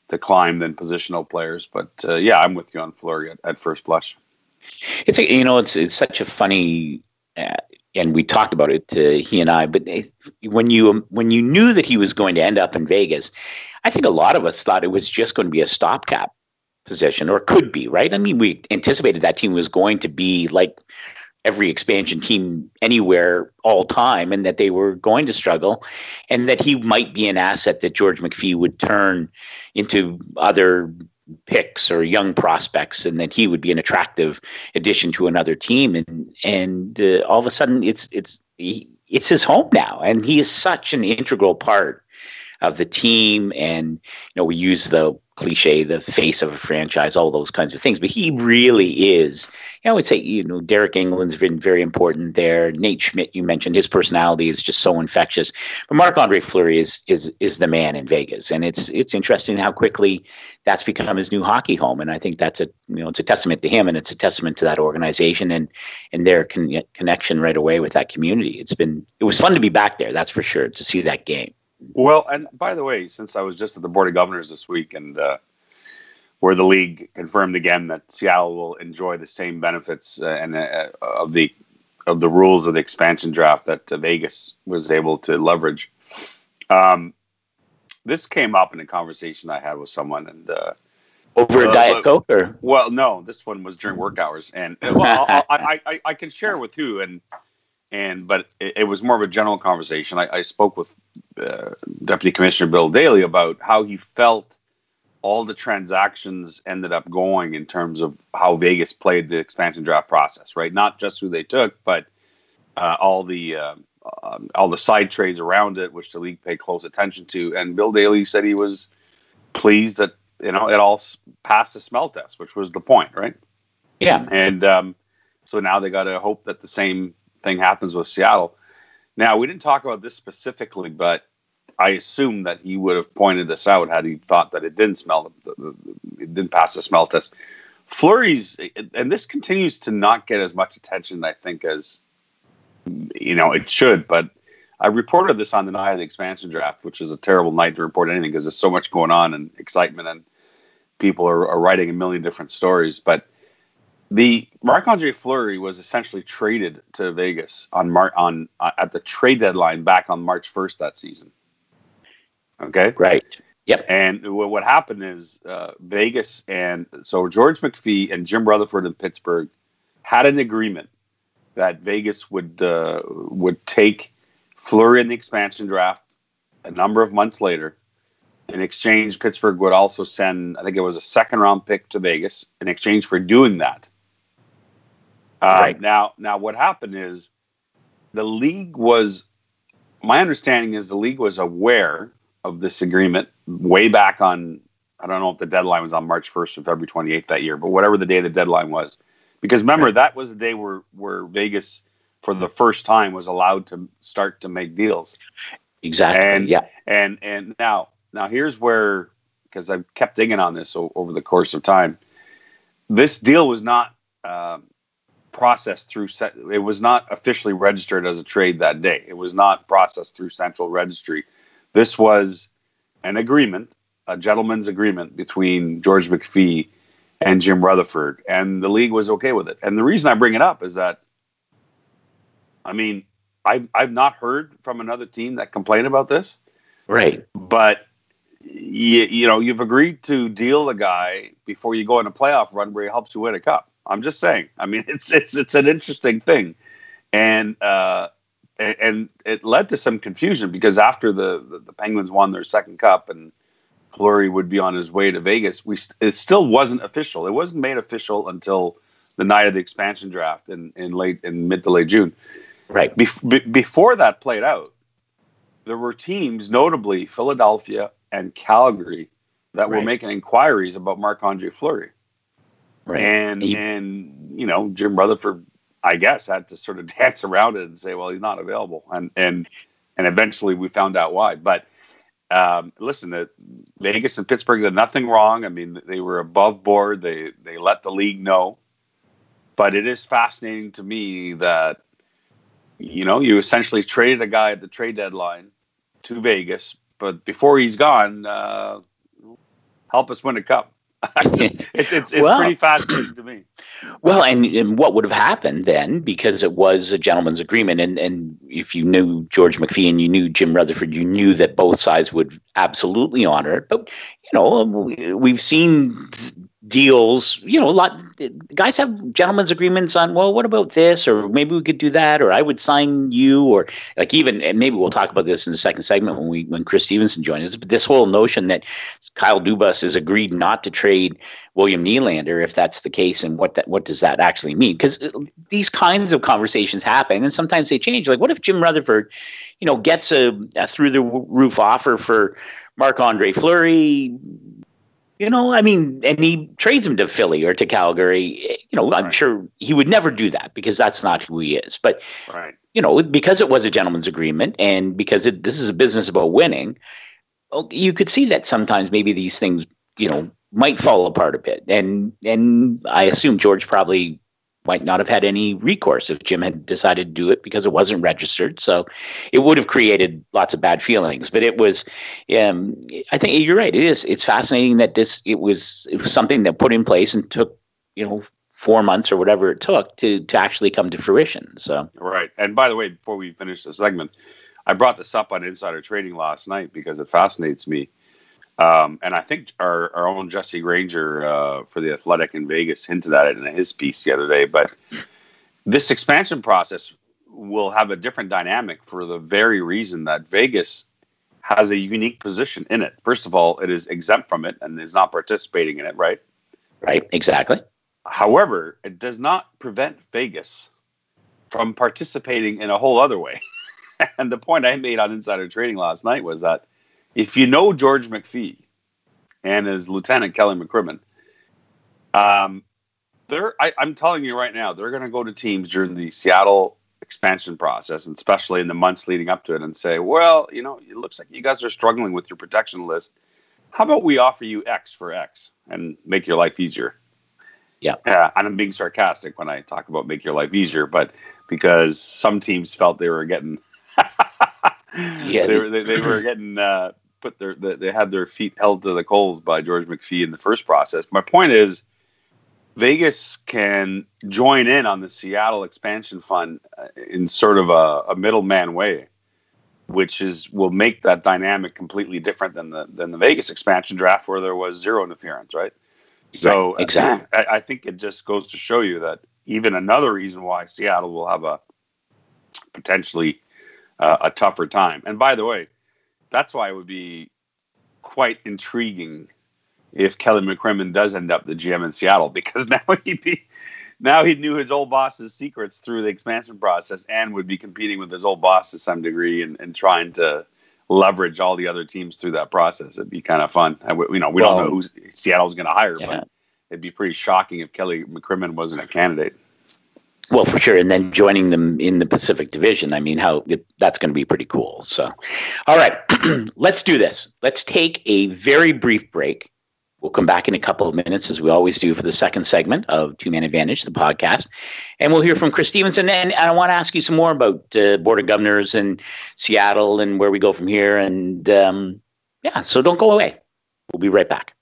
to climb than positional players. But uh, yeah, I'm with you on Fleury at, at first blush. It's a, you know it's it's such a funny uh, and we talked about it, uh, he and I. But when you when you knew that he was going to end up in Vegas, I think a lot of us thought it was just going to be a stopgap position, or could be, right? I mean, we anticipated that team was going to be like every expansion team anywhere all time and that they were going to struggle and that he might be an asset that George McPhee would turn into other picks or young prospects, and that he would be an attractive addition to another team. And and uh, all of a sudden, it's it's he, it's his home now, and he is such an integral part of the team. And you know, we use the cliche, the face of a franchise, all those kinds of things. But he really is. I would say, you know, Deryk Engelland's been very important there. Nate Schmidt, you mentioned, his personality is just so infectious. But Marc Andre Fleury is is is the man in Vegas, and it's it's interesting how quickly that's become his new hockey home. And I think that's a you know it's a testament to him, and it's a testament to that organization and and their con- connection right away with that community. It's been it was fun to be back there, that's for sure, to see that game. Well, and by the way, since I was just at the Board of Governors this week and uh, where the league confirmed again that Seattle will enjoy the same benefits uh, and uh, of the of the rules of the expansion draft that uh, Vegas was able to leverage. Um, this came up in a conversation I had with someone, and uh, over a uh, diet coke, or well, no, this one was during work hours, and well, I, I, I, I, can share with who, and and but it, it, was more of a general conversation. I, I spoke with uh, Deputy Commissioner Bill Daly about how he felt all the transactions ended up going in terms of how Vegas played the expansion draft process, right? Not just who they took, but uh, all the uh, um, all the side trades around it, which the league paid close attention to. And Bill Daly said he was pleased that you know it all passed the smell test, which was the point, right? Yeah. And um, so now they got to hope that the same thing happens with Seattle. Now, we didn't talk about this specifically, but I assume that he would have pointed this out had he thought that it didn't smell, it didn't pass the smell test. Fleury's, and this continues to not get as much attention, I think, as you know it should. But I reported this on the night of the expansion draft, which is a terrible night to report anything because there's so much going on and excitement, and people are, are writing a million different stories. But the Marc Andre Fleury was essentially traded to Vegas on Mar- on uh, at the trade deadline back on March 1st that season. Okay, right. Yep. And what happened is uh, Vegas and so George McPhee and Jim Rutherford in Pittsburgh had an agreement that Vegas would uh, would take Fleury in the expansion draft a number of months later. In exchange, Pittsburgh would also send, I think it was a second round pick to Vegas in exchange for doing that. Uh, right. Now, now what happened is the league was. My understanding is the league was aware of this agreement way back on. I don't know if the deadline was on March 1st or February 28th that year, but whatever the day the deadline was, because remember right. that was the day where where Vegas for the first time was allowed to start to make deals. Exactly. And yeah. And and now now here's where because I've kept digging on this o- over the course of time. This deal was not um, processed through it was not officially registered as a trade that day it was not processed through central registry this was an agreement a gentleman's agreement between george mcphee and Jim Rutherford, and the league was okay with it. And the reason I bring it up is that, I mean, I've I've not heard from another team that complained about this, right? But you, you know, you've agreed to deal the guy before you go in a playoff run where he helps you win a cup. I'm just saying. I mean, it's it's it's an interesting thing, and uh, and it led to some confusion because after the, the, the Penguins won their second cup and Fleury would be on his way to Vegas, we it still wasn't official. It wasn't made official until the night of the expansion draft in, in late in mid to late June. Right. Bef- before that played out, there were teams, notably Philadelphia and Calgary, that right. were making inquiries about Marc Andre Fleury. Right. And and you know Jim Rutherford I guess, had to sort of dance around it and say, well, he's not available. And and and eventually we found out why. But um, listen, the Vegas and Pittsburgh did nothing wrong. I mean, they were above board. They they let the league know. But it is fascinating to me that you know you essentially traded a guy at the trade deadline to Vegas, but before he's gone, uh, help us win a cup. it's it's, it's well, pretty fascinating to me. Well, and, and what would have happened then, because it was a gentleman's agreement, and, and if you knew George McPhee and you knew Jim Rutherford, you knew that both sides would absolutely honor it. But you know, we've seen deals. You know, a lot guys have gentlemen's agreements on. Well, what about this, or maybe we could do that, or I would sign you, or like even and maybe we'll talk about this in the second segment when we when Chris Stevenson joins us. But this whole notion that Kyle Dubas has agreed not to trade William Nylander, if that's the case, and what that what does that actually mean? Because uh, these kinds of conversations happen, and sometimes they change. Like, what if Jim Rutherford, you know, gets a, a through the roof offer for Marc Andre Fleury? You know, I mean, and he trades him to Philly or to Calgary. You know, I'm sure he would never do that because that's not who he is. But right. you know, because it was a gentleman's agreement and because it, this is a business about winning, oh, you could see that sometimes maybe these things, you know, might fall apart a bit. And and I assume George probably might not have had any recourse if Jim had decided to do it because it wasn't registered. So it would have created lots of bad feelings. But it was, um, I think you're right. It is. It's fascinating that this it was it was something that put in place and took you know four months or whatever it took to to actually come to fruition. So right. And by the way, before we finish the segment, I brought this up on Insider Trading last night because it fascinates me. Um, and I think our, our own Jesse Granger uh, for the Athletic in Vegas hinted at it in his piece the other day. But this expansion process will have a different dynamic for the very reason that Vegas has a unique position in it. First of all, it is exempt from it and is not participating in it, right? Right, exactly. However, it does not prevent Vegas from participating in a whole other way. and the point I made on insider trading last night was that if you know George McPhee and his lieutenant Kelly McCrimmon, um, they're I, am telling you right now, they're going to go to teams during the Seattle expansion process, and especially in the months leading up to it, and say, well, you know, it looks like you guys are struggling with your protection list. How about we offer you X for X and make your life easier? Yeah. Yeah, and I'm being sarcastic when I talk about make your life easier, but because some teams felt they were getting yeah, they were they, they were getting uh, put their they had their feet held to the coals by George McPhee in the first process. My point is, Vegas can join in on the Seattle expansion fund uh, in sort of a, a middleman way, which is will make that dynamic completely different than the than the Vegas expansion draft where there was zero interference, right? So right, exactly, I, I think it just goes to show you that even another reason why Seattle will have a potentially uh, a tougher time. And by the way, that's why it would be quite intriguing if Kelly McCrimmon does end up the GM in Seattle because now he'd be now he knew his old boss's secrets through the expansion process and would be competing with his old boss to some degree and, and trying to leverage all the other teams through that process. It'd be kind of fun. I, you know, we well, don't know who Seattle's going to hire, yeah. but it'd be pretty shocking if Kelly McCrimmon wasn't a candidate. Well, for sure, and then joining them in the Pacific Division. I mean, how it, that's going to be pretty cool. So, all right, let's do this. Let's take a very brief break. We'll come back in a couple of minutes, as we always do, for the second segment of Two Man Advantage, the podcast, and we'll hear from Chris Stevenson. And I want to ask you some more about uh, Board of Governors and Seattle and where we go from here. And um, yeah, so don't go away. We'll be right back.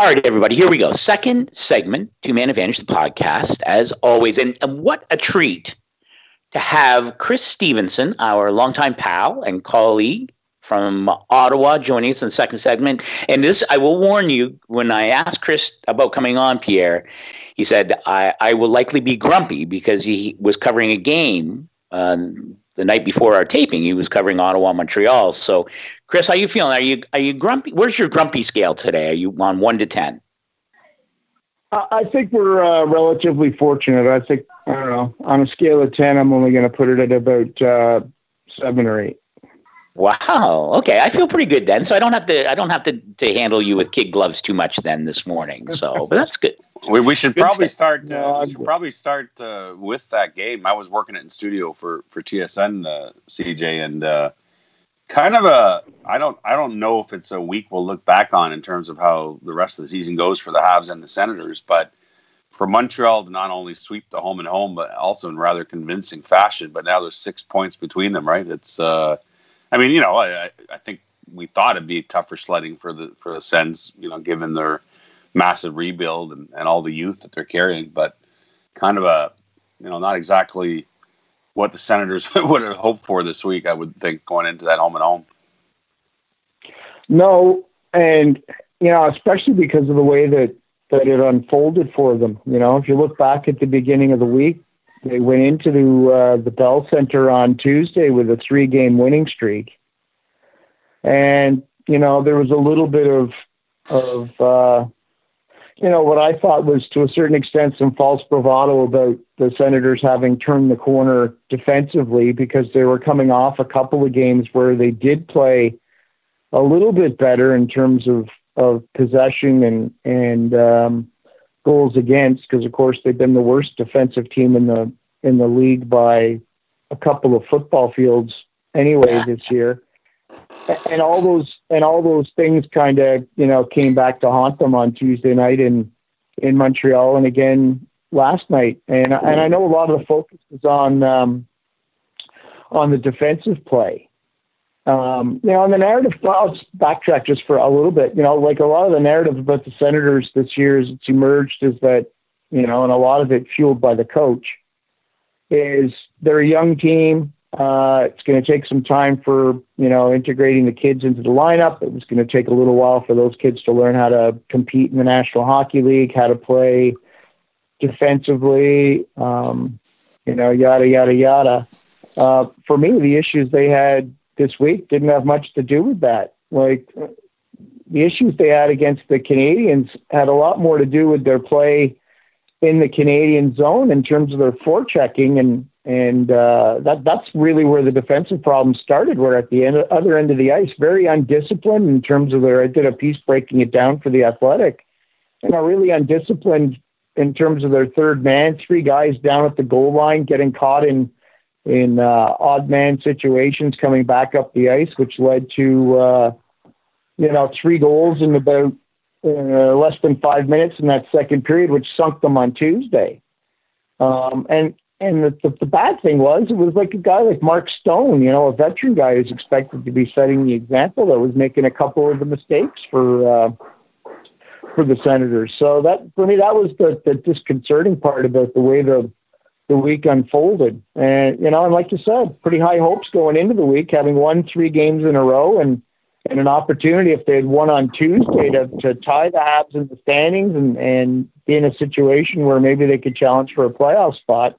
All right, everybody, here we go. Second segment, Two Man Advantage, the podcast, as always. And, and what a treat to have Chris Stevenson, our longtime pal and colleague from Ottawa, joining us in the second segment. And this, I will warn you, when I asked Chris about coming on, Pierre, he said, I, I will likely be grumpy because he was covering a game um, the night before our taping. He was covering Ottawa, Montreal. So, Chris, how you feeling? Are you are you grumpy? Where's your grumpy scale today? Are you on one to ten? I think we're uh, relatively fortunate. I think I don't know on a scale of ten, I'm only going to put it at about uh, seven or eight. Wow. Okay, I feel pretty good then. So I don't have to I don't have to, to handle you with kid gloves too much then this morning. So, but that's good. We, we should probably start. Uh, we should probably start uh, with that game. I was working it in studio for for TSN, uh, CJ, and uh, kind of a. I don't. I don't know if it's a week we'll look back on in terms of how the rest of the season goes for the Habs and the Senators, but for Montreal to not only sweep the home and home, but also in rather convincing fashion. But now there's six points between them, right? It's uh, I mean, you know, I, I think we thought it'd be tougher sledding for the for the Sens, you know, given their massive rebuild and, and all the youth that they're carrying, but kind of a you know not exactly what the Senators would have hoped for this week. I would think going into that home and home. No, and you know, especially because of the way that that it unfolded for them. You know, if you look back at the beginning of the week, they went into the, uh, the Bell Center on Tuesday with a three game winning streak. And, you know, there was a little bit of, of, uh, you know, what I thought was to a certain extent some false bravado about the Senators having turned the corner defensively because they were coming off a couple of games where they did play a little bit better in terms of, of possession and, and, um, goals against because of course they've been the worst defensive team in the in the league by a couple of football fields anyway this year and all those and all those things kind of you know came back to haunt them on Tuesday night in in Montreal and again last night and and I know a lot of the focus is on um, on the defensive play um, you know, and the narrative, I'll backtrack just for a little bit. You know, like a lot of the narrative about the Senators this year as it's emerged is that, you know, and a lot of it fueled by the coach, is they're a young team. Uh, it's going to take some time for, you know, integrating the kids into the lineup. It was going to take a little while for those kids to learn how to compete in the National Hockey League, how to play defensively, um, you know, yada, yada, yada. Uh, for me, the issues they had this week didn't have much to do with that. Like the issues they had against the Canadiens had a lot more to do with their play in the Canadian zone in terms of their forechecking and and uh, that that's really where the defensive problem started. Where at the end, other end of the ice, very undisciplined in terms of their. I did a piece breaking it down for the Athletic, and are really undisciplined in terms of their third man, three guys down at the goal line, getting caught in in uh, odd man situations coming back up the ice, which led to uh, you know three goals in about uh, less than five minutes in that second period, which sunk them on Tuesday. Um, and and the, the, the, bad thing was it was like a guy like Mark Stone, you know, a veteran guy who's expected to be setting the example that was making a couple of the mistakes for uh, for the Senators. So that for me that was the, the disconcerting part about the way the the week unfolded. And, you know, and like you said, pretty high hopes going into the week, having won three games in a row and, and an opportunity if they had won on Tuesday to, to tie the Habs in the standings and, and be in a situation where maybe they could challenge for a playoff spot.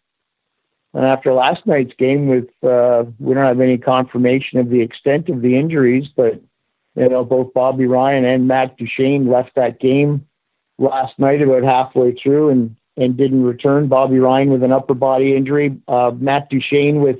And after last night's game with, uh, we don't have any confirmation of the extent of the injuries, but, you know, both Bobby Ryan and Matt Duchene left that game last night about halfway through and and didn't return. Bobby Ryan with an upper body injury, uh, Matt Duchene with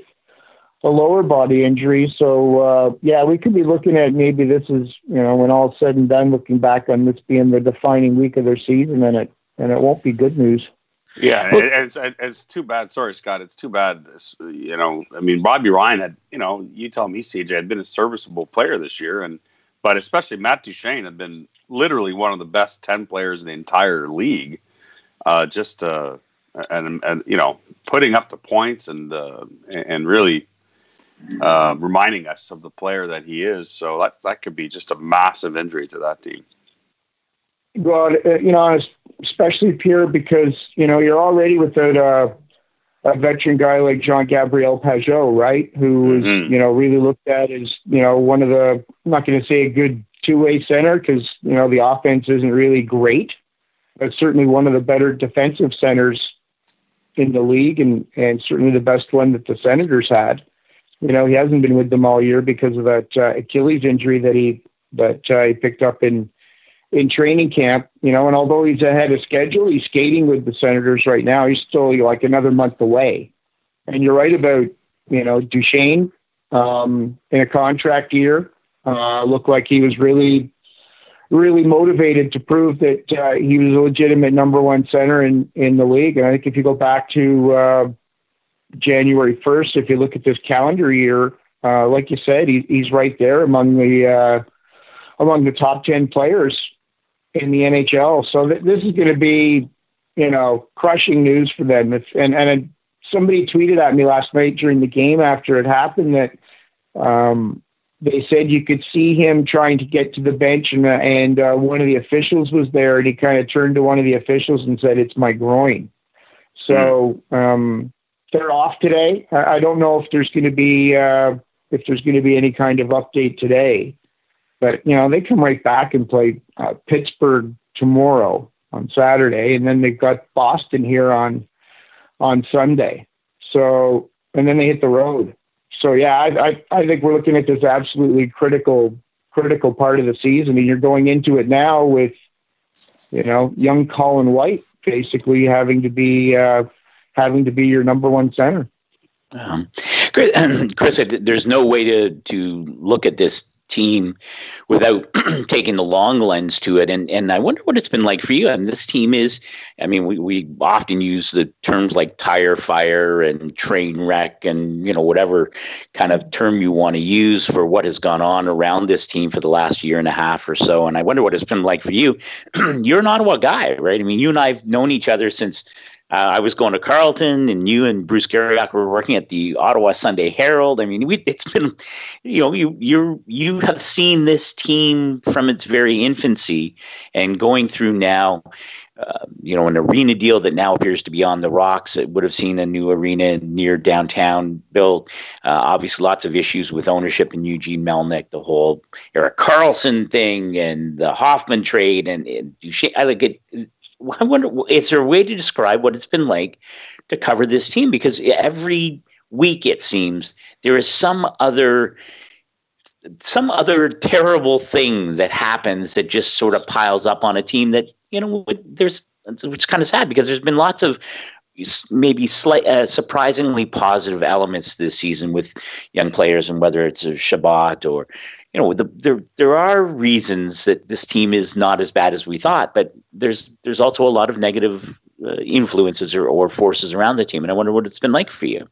a lower body injury. So uh, yeah, we could be looking at maybe this is you know when all said and done, looking back on this being the defining week of their season, and it and it won't be good news. Yeah, it's, it's too bad. Sorry, Scott. It's too bad. This, You know, I mean, Bobby Ryan had, you know, you tell me, CJ had been a serviceable player this year, and but especially Matt Duchene had been literally one of the best ten players in the entire league uh, just uh, and and you know putting up the points and uh, and really uh, reminding us of the player that he is. So that that could be just a massive injury to that team. Go out, uh, you know, especially Pierre, because you know you're already without a, a veteran guy like Jean Gabriel Pageau, right? Who is mm-hmm. you know really looked at as you know one of the I'm not going to say a good two way center because you know the offense isn't really great, but certainly one of the better defensive centers in the league, and and certainly the best one that the Senators had. You know, he hasn't been with them all year because of that uh, Achilles injury that he that uh, he picked up in in training camp. You know, and although he's ahead of schedule, he's skating with the Senators right now. He's still like another month away. And you're right about you know Duchene um, in a contract year. Uh, looked like he was really really motivated to prove that uh, he was a legitimate number one center in in the league. And I think if you go back to uh, January 1st, if you look at this calendar year, uh, like you said, he, he's right there among the uh, among the top 10 players in the NHL. So th- this is going to be, you know, crushing news for them. If, and and somebody tweeted at me last night during the game after it happened that um, they said you could see him trying to get to the bench, and uh, and uh, one of the officials was there, and he kind of turned to one of the officials and said, "It's my groin." So. Um, they're off today. I don't know if there's going to be uh, if there's going to be any kind of update today, but you know they come right back and play uh, Pittsburgh tomorrow on Saturday, and then they've got Boston here on on Sunday. So and then they hit the road. So yeah, I I, I think we're looking at this absolutely critical critical part of the season, and you're going into it now with you know young Colin White basically having to be uh, having to be your number one center. Um, Chris, there's no way to to look at this team without taking the long lens to it. And and I wonder what it's been like for you. And this team is, I mean, we, we often use the terms like tire fire and train wreck and, you know, whatever kind of term you want to use for what has gone on around this team for the last year and a half or so. And I wonder what it's been like for you. You're an Ottawa guy, right? I mean, you and I have known each other since I was going to Carleton, and you and Bruce Garrioch were working at the Ottawa Sunday Herald. I mean, we, it's been, you know, you you you have seen this team from its very infancy, and going through now. Uh, you know, an arena deal that now appears to be on the rocks. It would have seen a new arena near downtown built. Uh, obviously, lots of issues with ownership and Eugene Melnyk, the whole Erik Karlsson thing, and the Hoffman trade, and, and Duchene. I like it I wonder, is there a way to describe what it's been like to cover this team? Because every week it seems there is some other some other terrible thing that happens that just sort of piles up on a team that you know there's it's kind of sad because there's been lots of maybe slight, uh, surprisingly positive elements this season with young players and whether it's a Chabot or you know, the, there there are reasons that this team is not as bad as we thought, but there's there's also a lot of negative uh, influences or, or forces around the team, and I wonder what it's been like for you.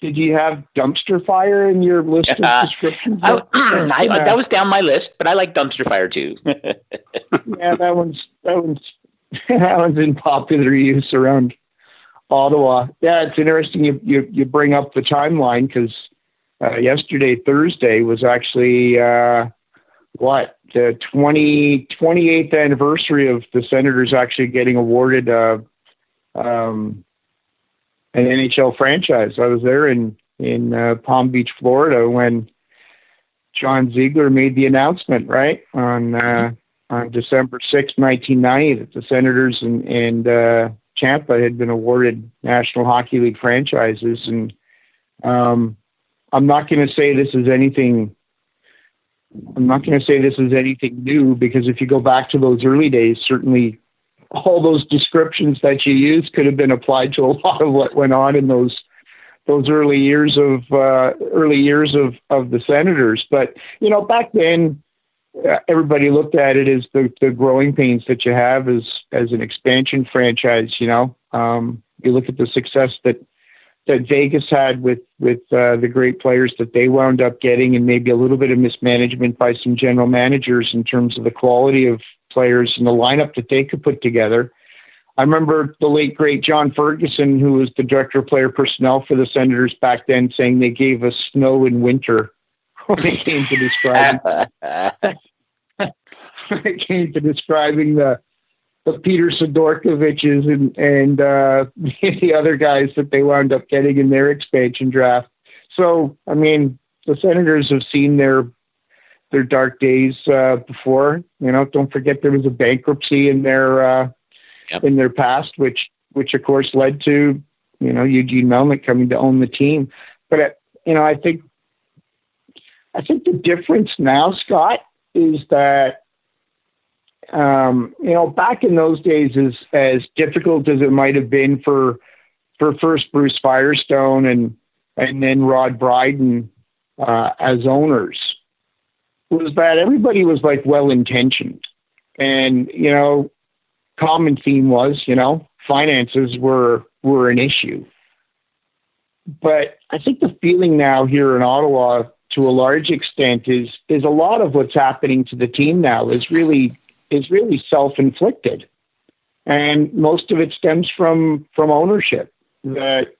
Did you have dumpster fire in your list of uh, descriptions? I, I, yeah. That was down my list, but I like dumpster fire too. yeah, that one's that one's that one's in popular use around Ottawa. Yeah, it's interesting you you, you bring up the timeline because uh, yesterday, Thursday, was actually uh, what the 20, 28th anniversary of the Senators actually getting awarded uh, um, an NHL franchise. I was there in in uh, Palm Beach, Florida, when John Ziegler made the announcement. Right on uh, on December 6, 1990, that the Senators and and uh, Tampa had been awarded National Hockey League franchises, and um, I'm not going to say this is anything. I'm not going to say this is anything new because if you go back to those early days, certainly all those descriptions that you use could have been applied to a lot of what went on in those those early years of uh, early years of of the Senators. But you know, back then, uh, everybody looked at it as the the growing pains that you have as as an expansion franchise. You know, um, you look at the success that that Vegas had with with uh, the great players that they wound up getting, and maybe a little bit of mismanagement by some general managers in terms of the quality of players and the lineup that they could put together. I remember the late great John Ferguson, who was the director of player personnel for the Senators back then, saying they gave us snow in winter when they came to describe. when it came to describing the the Peter Sidorkiewiczes and and uh, the other guys that they wound up getting in their expansion draft. So I mean, the Senators have seen their their dark days uh, before. You know, don't forget there was a bankruptcy in their uh, yep. in their past, which which of course led to you know Eugene Melnyk coming to own the team. But uh, you know, I think I think the difference now, Scott, is that um, you know, back in those days, as as difficult as it might have been for for first Bruce Firestone and and then Rod Bryden uh, as owners, was that everybody was like well intentioned, and you know, common theme was you know finances were were an issue. But I think the feeling now here in Ottawa, to a large extent, is is a lot of what's happening to the team now is really is really self-inflicted, and most of it stems from from ownership. That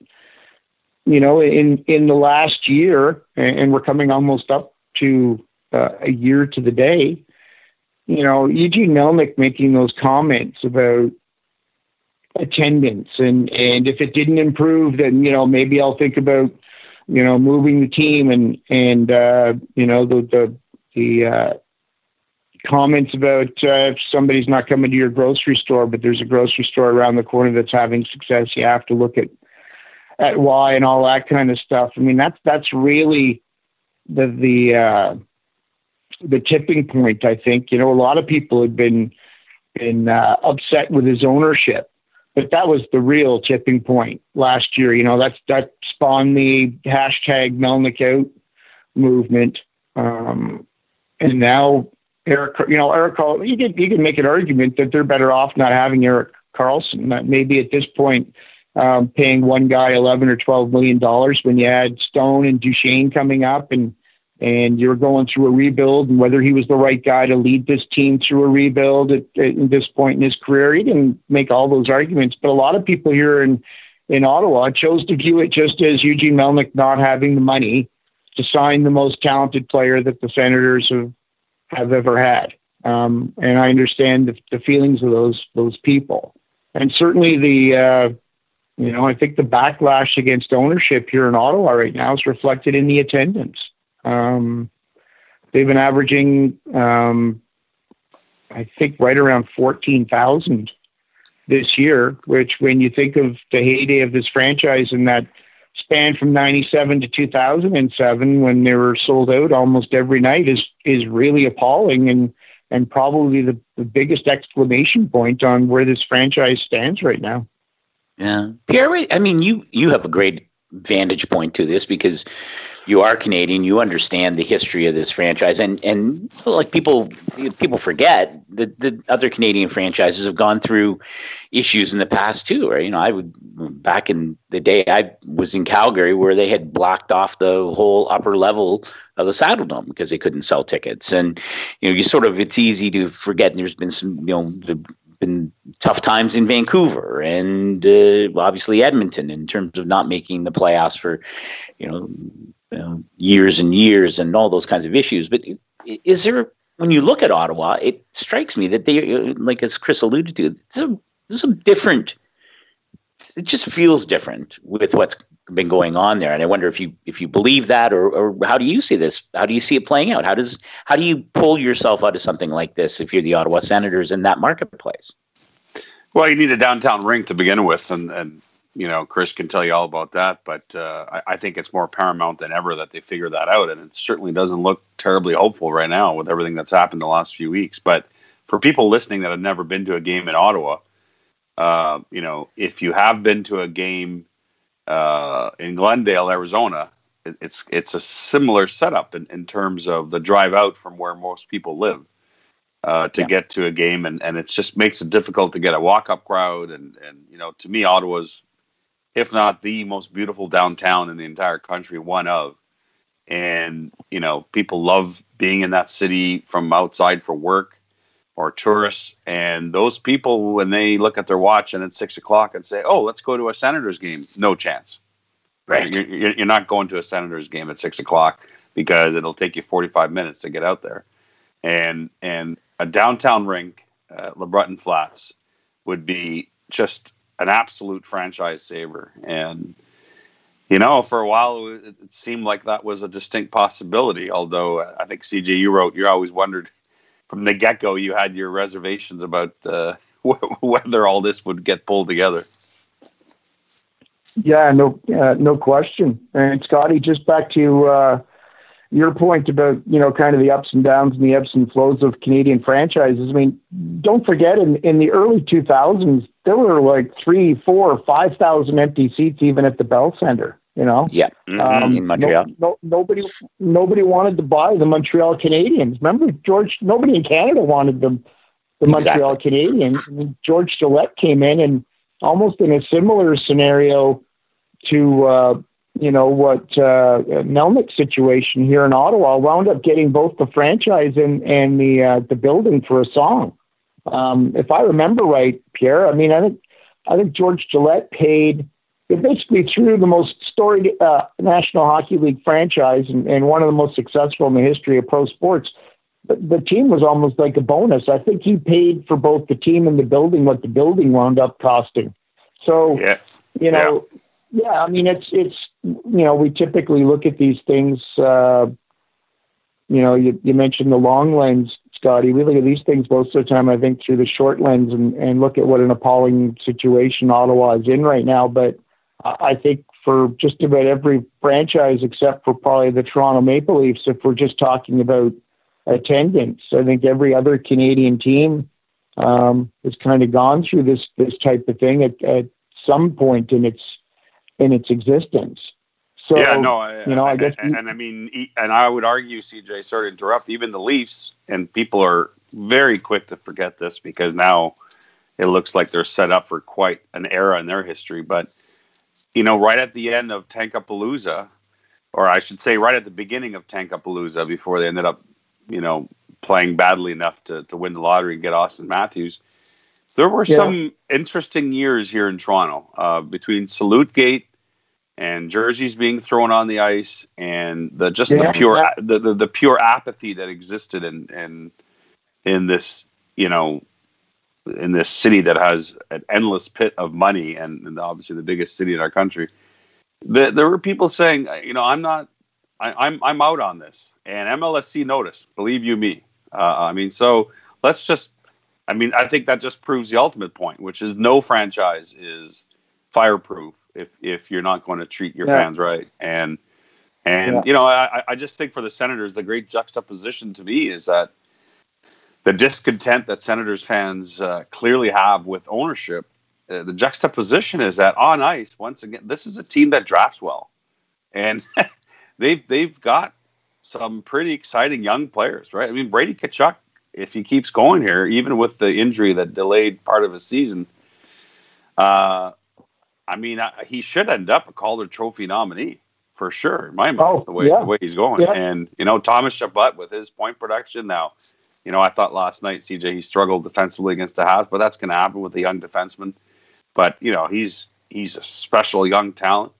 you know, in in the last year, and we're coming almost up to uh, a year to the day. You know, Eugene Melnyk making those comments about attendance and and if it didn't improve then you know maybe I'll think about you know moving the team and and uh, you know the the the uh, comments about uh, if somebody's not coming to your grocery store, but there's a grocery store around the corner that's having success, you have to look at at why and all that kind of stuff. I mean, that's that's really the the uh, the tipping point. I think you know a lot of people had been been uh, upset with his ownership, but that was the real tipping point last year. You know, that's that spawned the hashtag Melnyk out movement, um, and now Erik, you know, Erik, you can you can make an argument that they're better off not having Erik Karlsson. Maybe at this point, um, paying one guy eleven or twelve million dollars when you had Stone and Duchene coming up, and and you're going through a rebuild, and whether he was the right guy to lead this team through a rebuild at, at this point in his career, he can make all those arguments. But a lot of people here in in Ottawa chose to view it just as Eugene Melnyk not having the money to sign the most talented player that the Senators have have ever had. Um, and I understand the, the, feelings of those those people. And certainly the uh, you know I think the backlash against ownership here in Ottawa right now is reflected in the attendance. Um, they've been averaging um, I think right around fourteen thousand this year, which when you think of the heyday of this franchise and that span from 97 to 2007 when they were sold out almost every night is is really appalling and and probably the, the biggest exclamation point on where this franchise stands right now. Yeah. Pierre, I mean you you have a great vantage point to this because you are Canadian, you understand the history of this franchise, and and like people people forget that the other Canadian franchises have gone through issues in the past too. Right? You know, I would back in the day I was in Calgary where they had blocked off the whole upper level of the Saddledome because they couldn't sell tickets, and you know, you sort of it's easy to forget. There's been some you know the been tough times in Vancouver and uh, obviously Edmonton in terms of not making the playoffs for, you know, um, years and years and all those kinds of issues. But is there, when you look at Ottawa, it strikes me that they, like as Chris alluded to, there's, there's some different. It just feels different with what's been going on there, and I wonder if you if you believe that, or or how do you see this? How do you see it playing out? How does how do you pull yourself out of something like this if you're the Ottawa Senators in that marketplace? Well, you need a downtown rink to begin with, and and you know, Chris can tell you all about that. But uh, I, I, think it's more paramount than ever that they figure that out, and it certainly doesn't look terribly hopeful right now with everything that's happened the last few weeks. But for people listening that have never been to a game in Ottawa, uh, you know, if you have been to a game uh, in Glendale, Arizona, it, it's it's a similar setup in, in terms of the drive out from where most people live. Uh, to yeah. get to a game, and, and it just makes it difficult to get a walk up crowd. And, and you know, to me, Ottawa's if not the most beautiful downtown in the entire country, one of. And, you know, people love being in that city from outside for work or tourists. And those people, when they look at their watch and it's six o'clock and say, oh, let's go to a Senators game, no chance. Right. You're, you're not going to a Senators game at six o'clock because it'll take you 45 minutes to get out there. And, and a downtown rink uh, at LeBreton Flats would be just an absolute franchise saver. And, you know, for a while it, it seemed like that was a distinct possibility. Although I think CJ, you wrote, you always wondered from the get go, you had your reservations about uh, whether all this would get pulled together. Yeah, no, uh, no question. And Scotty, just back to uh, your point about you know kind of the ups and downs and the ebbs and flows of Canadian franchises. I mean, don't forget in in the early 2000s there were like three, four, five thousand empty seats even at the Bell Center. You know, yeah, mm-hmm. um, in Montreal. No, no, nobody, nobody wanted to buy the Montreal Canadiens. Remember, George? Nobody in Canada wanted them. The Montreal exactly. Canadiens. I mean, George Gillett came in and almost in a similar scenario to uh, you know what uh, Melnyk situation here in Ottawa wound up getting both the franchise and and the uh, the building for a song. Um, if I remember right, Pierre, I mean I think I think George Gillett paid. It basically threw the most storied uh, National Hockey League franchise and, and one of the most successful in the history of pro sports. But the team was almost like a bonus. I think he paid for both the team and the building what the building wound up costing. So, yeah. you know, yeah yeah, I mean, it's it's you know we typically look at these things. Uh, you know, you, you mentioned the long lens, Scotty. We look at these things most of the time, I think, through the short lens and, and look at what an appalling situation Ottawa is in right now. But I think for just about every franchise, except for probably the Toronto Maple Leafs, if we're just talking about attendance, I think every other Canadian team um, has kind of gone through this this type of thing at, at some point in its in its existence. So, yeah, no, I, you know, I, I guess, and, and, I mean, and I would argue, CJ, sorry to interrupt, even the Leafs, and people are very quick to forget this because now it looks like they're set up for quite an era in their history. But you know, right at the end of Tankapalooza, or I should say, right at the beginning of Tankapalooza, before they ended up, you know, playing badly enough to to win the lottery and get Auston Matthews. There were yeah. some interesting years here in Toronto uh, between Salute Gate and jerseys being thrown on the ice and the just yeah, the pure yeah. the, the, the pure apathy that existed in in in this you know in this city that has an endless pit of money and, and obviously the biggest city in our country. The, there were people saying you know i'm not I, am I'm, I'm out on this. And MLSE noticed believe you me. Uh, i mean so let's just i mean i think that just proves the ultimate point which is no franchise is fireproof if if you're not going to treat your yeah. fans right. And and yeah. you know, I, I just think for the Senators, the great juxtaposition to me is that the discontent that Senators fans uh, clearly have with ownership. Uh, the juxtaposition is that on ice, once again, this is a team that drafts well, and they've they've got some pretty exciting young players, right? I mean, Brady Tkachuk, if he keeps going here, even with the injury that delayed part of his season, uh, I mean, I, he should end up a Calder Trophy nominee for sure, in my mind, oh, the way yeah. the way he's going. Yeah. And you know, Thomas Chabot with his point production now. You know, I thought last night, CJ, he struggled defensively against the Habs, but that's going to happen with a young defenseman. But you know, he's he's a special young talent.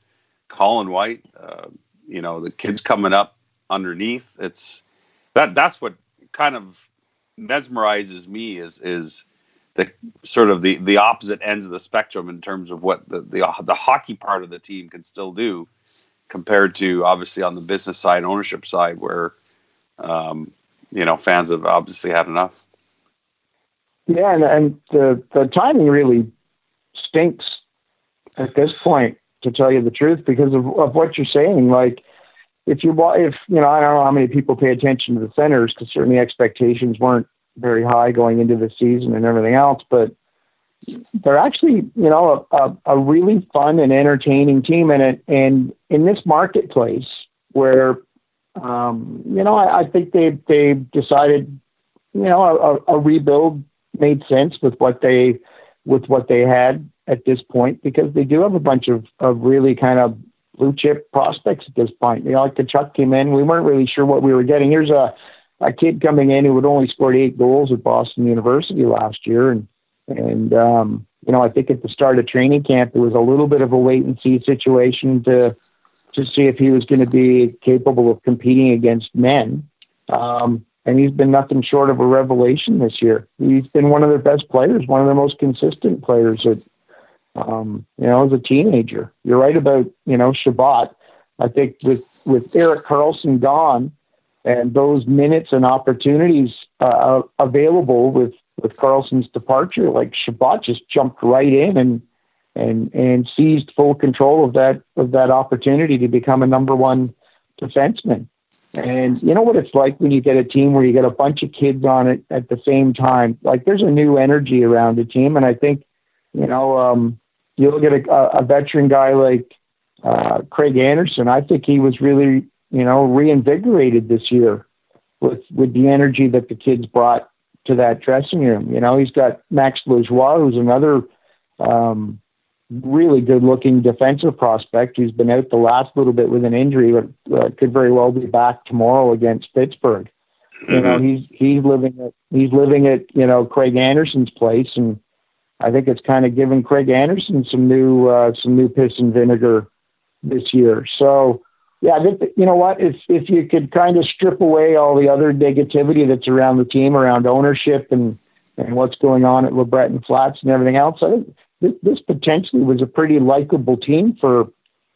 Colin White, uh, you know, the kids coming up underneath. It's that that's what kind of mesmerizes me is is the sort of the the opposite ends of the spectrum in terms of what the the, the hockey part of the team can still do compared to obviously on the business side ownership side where um, you know fans have obviously had enough. Yeah and, and the the timing really stinks at this point to tell you the truth because of, of what you're saying. Like if you if you know i don't know how many people pay attention to the centers because certainly expectations weren't very high going into the season and everything else, but they're actually, you know, a, a, a really fun and entertaining team. And it, and in this marketplace where, um, you know, I, I think they they decided, you know, a, a rebuild made sense with what they with what they had at this point because they do have a bunch of, of really kind of blue chip prospects at this point. You know, like Tkachuk came in, we weren't really sure what we were getting. Here's a a kid coming in who had only scored eight goals at Boston University last year, and and um, you know I think at the start of training camp it was a little bit of a wait and see situation to to see if he was going to be capable of competing against men. Um, and he's been nothing short of a revelation this year. He's been one of their best players, one of their most consistent players. At, um, you know, as a teenager, you're right about you know Chabot. I think with with Erik Karlsson gone, and those minutes and opportunities uh, available with with Karlsson's departure, like Chabot just jumped right in and and and seized full control of that of that opportunity to become a number one defenseman. And you know what it's like when you get a team where you get a bunch of kids on it at the same time. Like there's a new energy around the team, and I think you know um, you look at a, a veteran guy like uh, Craig Anderson. I think he was really you know reinvigorated this year with with the energy that the kids brought to that dressing room. You know, he's got Max Lajoie, who's another um, really good looking defensive prospect who's been out the last little bit with an injury, but uh, could very well be back tomorrow against Pittsburgh. Mm-hmm. You know, mm-hmm. he's he's living at he's living at you know Craig Anderson's place, and I think it's kind of given Craig Anderson some new uh, some new piss and vinegar this year. So yeah, I think that, you know what if if you could kind of strip away all the other negativity that's around the team, around ownership and and what's going on at LeBreton Flats and everything else, I think this, this potentially was a pretty likable team for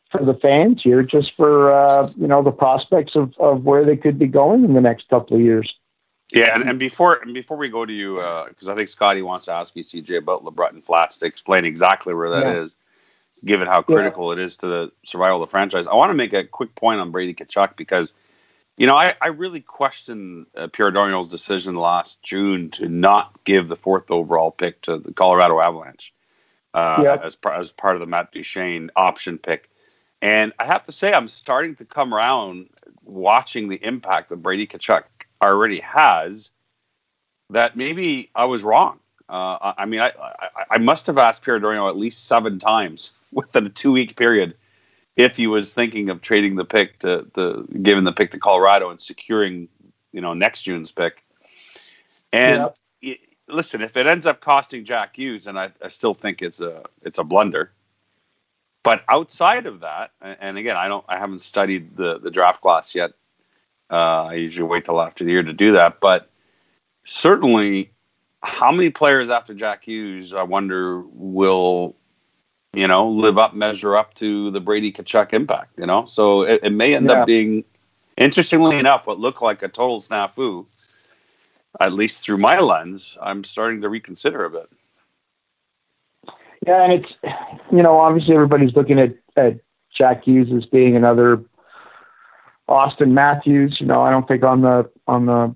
for the fans here, just for uh, you know the prospects of, of where they could be going in the next couple of years. Yeah, and, and before and before we go to you, because uh, I think Scotty wants to ask you, CJ, about LeBreton Flats to explain exactly where that yeah. is, given how critical yeah. it is to the survival of the franchise. I want to make a quick point on Brady Tkachuk because, you know, I, I really question uh, Pierre Dorion's decision last June to not give the fourth overall pick to the Colorado Avalanche uh, yep. as, as part of the Matt Duchene option pick. And I have to say, I'm starting to come around watching the impact that Brady Tkachuk already has. That maybe I was wrong. Uh, I mean, I, I, I must have asked Pierre at least seven times within a two week period if he was thinking of trading the pick to the giving the pick to Colorado and securing, you know, next June's pick. And yep listen, if it ends up costing Jack Hughes, and I, I still think it's a it's a blunder. But outside of that, and again, I don't, I haven't studied the the draft class yet. Uh, I usually wait till after the year to do that. But certainly, how many players after Jack Hughes, I wonder, will you know live up, measure up to the Brady Tkachuk impact? You know, so it, it may end yeah. up being, interestingly enough, what looked like a total snafu at least through my lens, I'm starting to reconsider a bit. Yeah, and it's you know obviously everybody's looking at at Jack Hughes as being another Auston Matthews. You know, I don't think on the on the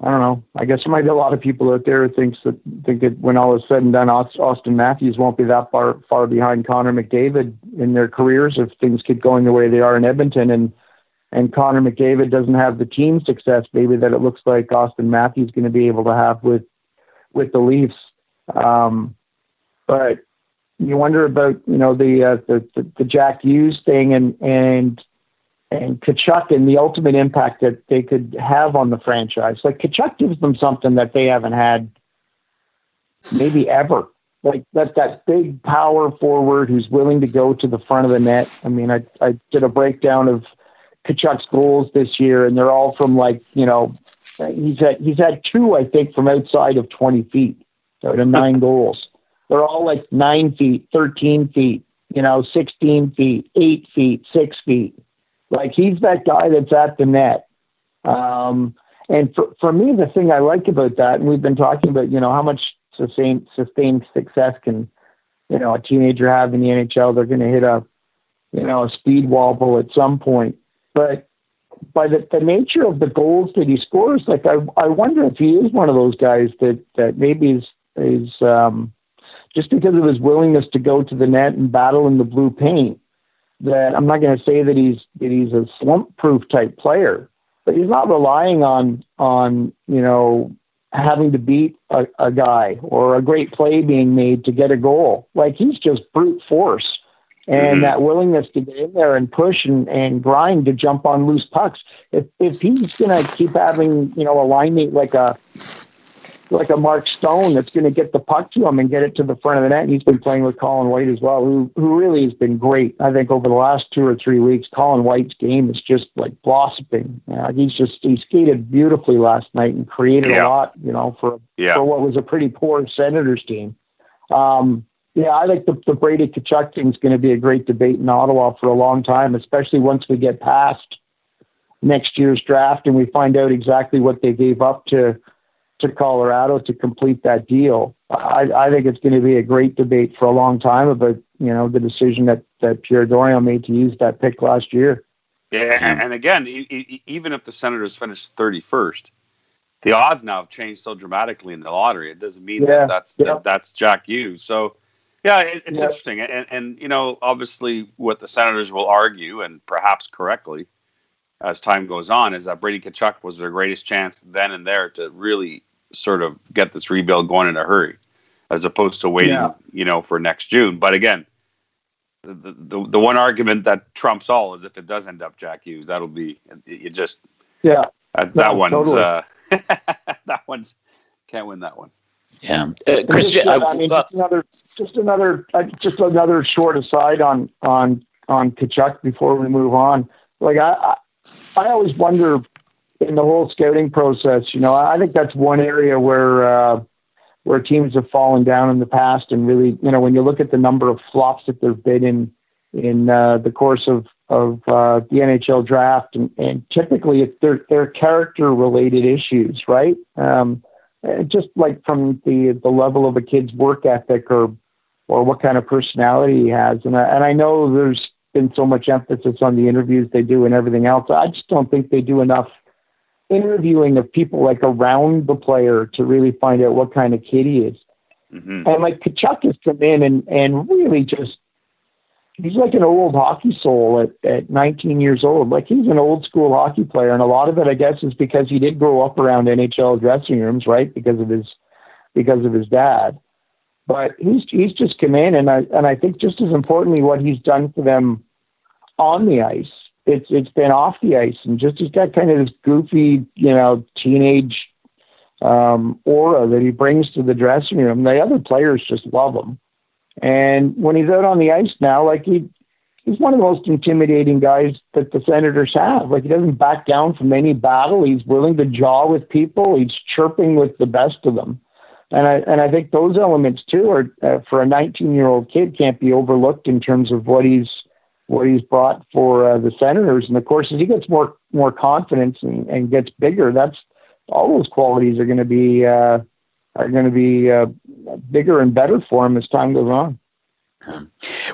I don't know. I guess there might be a lot of people out there who thinks that think that when all is said and done, Auston Matthews won't be that far far behind Connor McDavid in their careers if things keep going the way they are in Edmonton. And and Connor McDavid doesn't have the team success maybe that it looks like Auston Matthews going to be able to have with with the Leafs. Um, but you wonder about you know the, uh, the, the the Jack Hughes thing and and and Tkachuk and the ultimate impact that they could have on the franchise. Like Tkachuk gives them something that they haven't had maybe ever. Like that that big power forward who's willing to go to the front of the net. I mean, I I did a breakdown of Tkachuk's goals this year, and they're all from like you know he's had he's had two I think from outside of 20 feet of nine goals. They're all like nine feet, 13 feet, you know, 16 feet, eight feet, six feet. Like he's that guy that's at the net. Um, and for, for me, the thing I like about that, and we've been talking about, you know, how much sustained sustained success can, you know, a teenager have in the NHL. They're going to hit a, you know, a speed wobble at some point. But by the, the nature of the goals that he scores, like I, I wonder if he is one of those guys that, that maybe is, is um, just because of his willingness to go to the net and battle in the blue paint. That I'm not going to say that he's that he's a slump proof type player, but he's not relying on on you know having to beat a, a guy or a great play being made to get a goal. Like he's just brute force and mm-hmm. that willingness to get in there and push and, and grind to jump on loose pucks. If if he's gonna keep having you know a line mate like a like a Mark Stone that's going to get the puck to him and get it to the front of the net. And he's been playing with Colin White as well, who who really has been great. I think over the last two or three weeks, Colin White's game is just like blossoming. Uh, he's just he skated beautifully last night and created yeah. a lot, you know, for yeah. for what was a pretty poor Senators team. Um, yeah, I think the, the Brady Tkachuk thing is going to be a great debate in Ottawa for a long time, especially once we get past next year's draft and we find out exactly what they gave up to to Colorado to complete that deal. I, I think it's going to be a great debate for a long time about you know the decision that that Pierre Dorion made to use that pick last year. Yeah, and again, even if the Senators finish thirty first, the odds now have changed so dramatically in the lottery. It doesn't mean yeah, that that's yeah. that, that's Jack Hughes. So. Yeah, it, it's yeah. interesting, and and you know, obviously, what the Senators will argue, and perhaps correctly, as time goes on, is that Brady Tkachuk was their greatest chance then and there to really sort of get this rebuild going in a hurry, as opposed to waiting, yeah. you know, for next June. But again, the, the the one argument that trumps all is if it does end up Jack Hughes, that'll be you just yeah that, that no, one's totally. uh, that one's can't win that one. Yeah, uh, Christian. I, I, mean, just another, just another, uh, just another short aside on on on Tkachuk before we move on. Like I, I, I always wonder in the whole scouting process. You know, I think that's one area where uh, where teams have fallen down in the past, and really, you know, when you look at the number of flops that there've been in in uh, the course of of uh, the NHL draft, and, and typically it's they're, character related issues, right? Um, just like from the the level of a kid's work ethic or or what kind of personality he has, and I, and I know there's been so much emphasis on the interviews they do and everything else. I just don't think they do enough interviewing of people like around the player to really find out what kind of kid he is. Mm-hmm. And like Tkachuk has come in and, and really just he's like an old hockey soul at, at 19 years old. Like he's an old school hockey player, and a lot of it, I guess, is because he did grow up around NHL dressing rooms, right? Because of his because of his dad. But he's he's just come in, and I and I think just as importantly, what he's done for them on the ice it's it's been off the ice and just he's got kind of this goofy, you know, teenage um, aura that he brings to the dressing room. The other players just love him. And when he's out on the ice now, like he he's one of the most intimidating guys that the Senators have. Like he doesn't back down from any battle. He's willing to jaw with people. He's chirping with the best of them. And I and I think those elements too are uh, for a 19 year old kid can't be overlooked in terms of what he's what he's brought for uh, the Senators. And of course, as he gets more more confidence and, and gets bigger, that's all those qualities are going to be uh, are going to be uh, bigger and better for him as time goes on.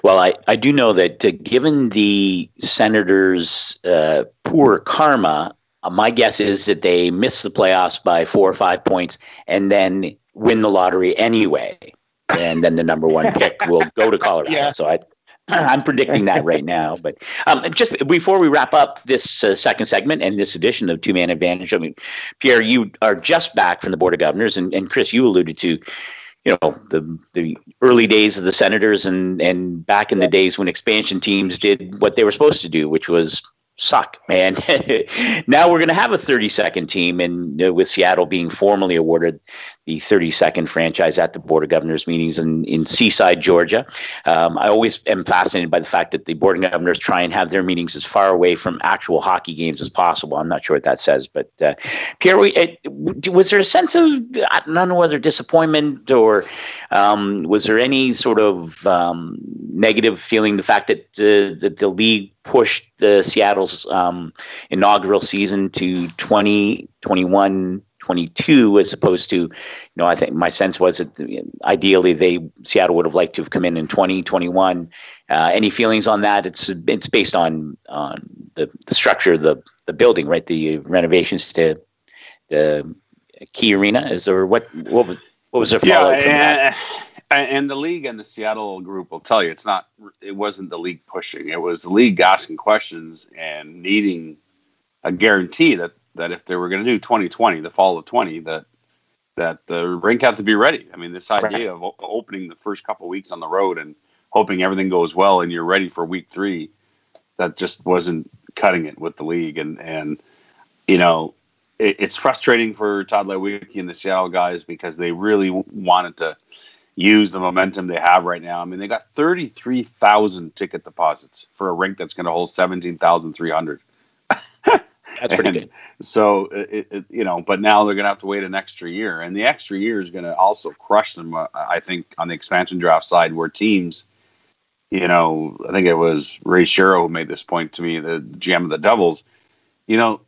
Well, I, I do know that uh, given the Senators' uh, poor karma, uh, my guess is that they miss the playoffs by four or five points and then win the lottery anyway. And then the number one pick will go to Colorado. Yeah. So I, I'm predicting that right now. But um, just before we wrap up this uh, second segment and this edition of Two Man Advantage, I mean, Pierre, you are just back from the Board of Governors, and, and Chris, you alluded to, you know, the the early days of the Senators, and and back in the days when expansion teams did what they were supposed to do, which was suck, man. now we're going to have a 30 second team, and uh, with Seattle being formally awarded the 32nd franchise at the Board of Governors meetings in, in Sea Island, Georgia. Um, I always am fascinated by the fact that the Board of Governors try and have their meetings as far away from actual hockey games as possible. I'm not sure what that says, but uh, Pierre, we, uh, was there a sense of, don't know whether disappointment or um, was there any sort of um, negative feeling the fact that, uh, that the league pushed the Seattle's um, inaugural season to 2021 22 as opposed to, you know, I think my sense was that ideally they Seattle would have liked to have come in in 2021. Uh, any feelings on that? It's it's based on on the, the structure of the the building, right? The renovations to the Key Arena is or what what was what was the fallout yeah, and, and the league and the Seattle group will tell you it's not it wasn't the league pushing it was the league asking questions and needing a guarantee that that if they were going to do 2020, the fall of 20, that that the rink had to be ready. I mean, this idea right. of opening the first couple weeks on the road and hoping everything goes well and you're ready for week three, that just wasn't cutting it with the league. And and you know, it, it's frustrating for Tod Leiweke and the Seattle guys because they really wanted to use the momentum they have right now. I mean, they got 33,000 ticket deposits for a rink that's going to hold 17,300. That's pretty good. So, it, it, you know, but now they're going to have to wait an extra year. And the extra year is going to also crush them, uh, I think, on the expansion draft side, where teams, you know, I think it was Ray Shero who made this point to me, the GM of the Devils, you know,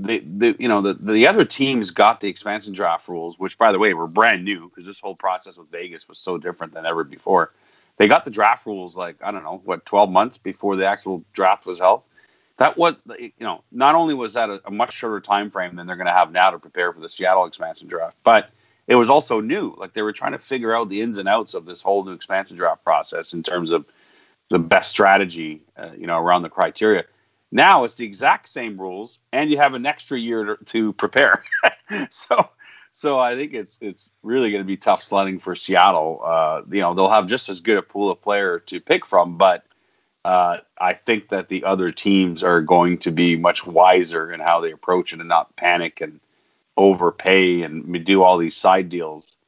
the, the you know the, the other teams got the expansion draft rules, which by the way were brand new because this whole process with Vegas was so different than ever before. They got the draft rules like I don't know what twelve months before the actual draft was held that was you know not only was that a, a much shorter time frame than they're going to have now to prepare for the Seattle expansion draft, but it was also new. Like they were trying to figure out the ins and outs of this whole new expansion draft process in terms of the best strategy, uh, you know, around the criteria. Now it's the exact same rules, and you have an extra year to, to prepare. so, so I think it's it's really going to be tough sledding for Seattle. Uh, you know, they'll have just as good a pool of player to pick from, but uh, I think that the other teams are going to be much wiser in how they approach it and not panic and overpay and do all these side deals.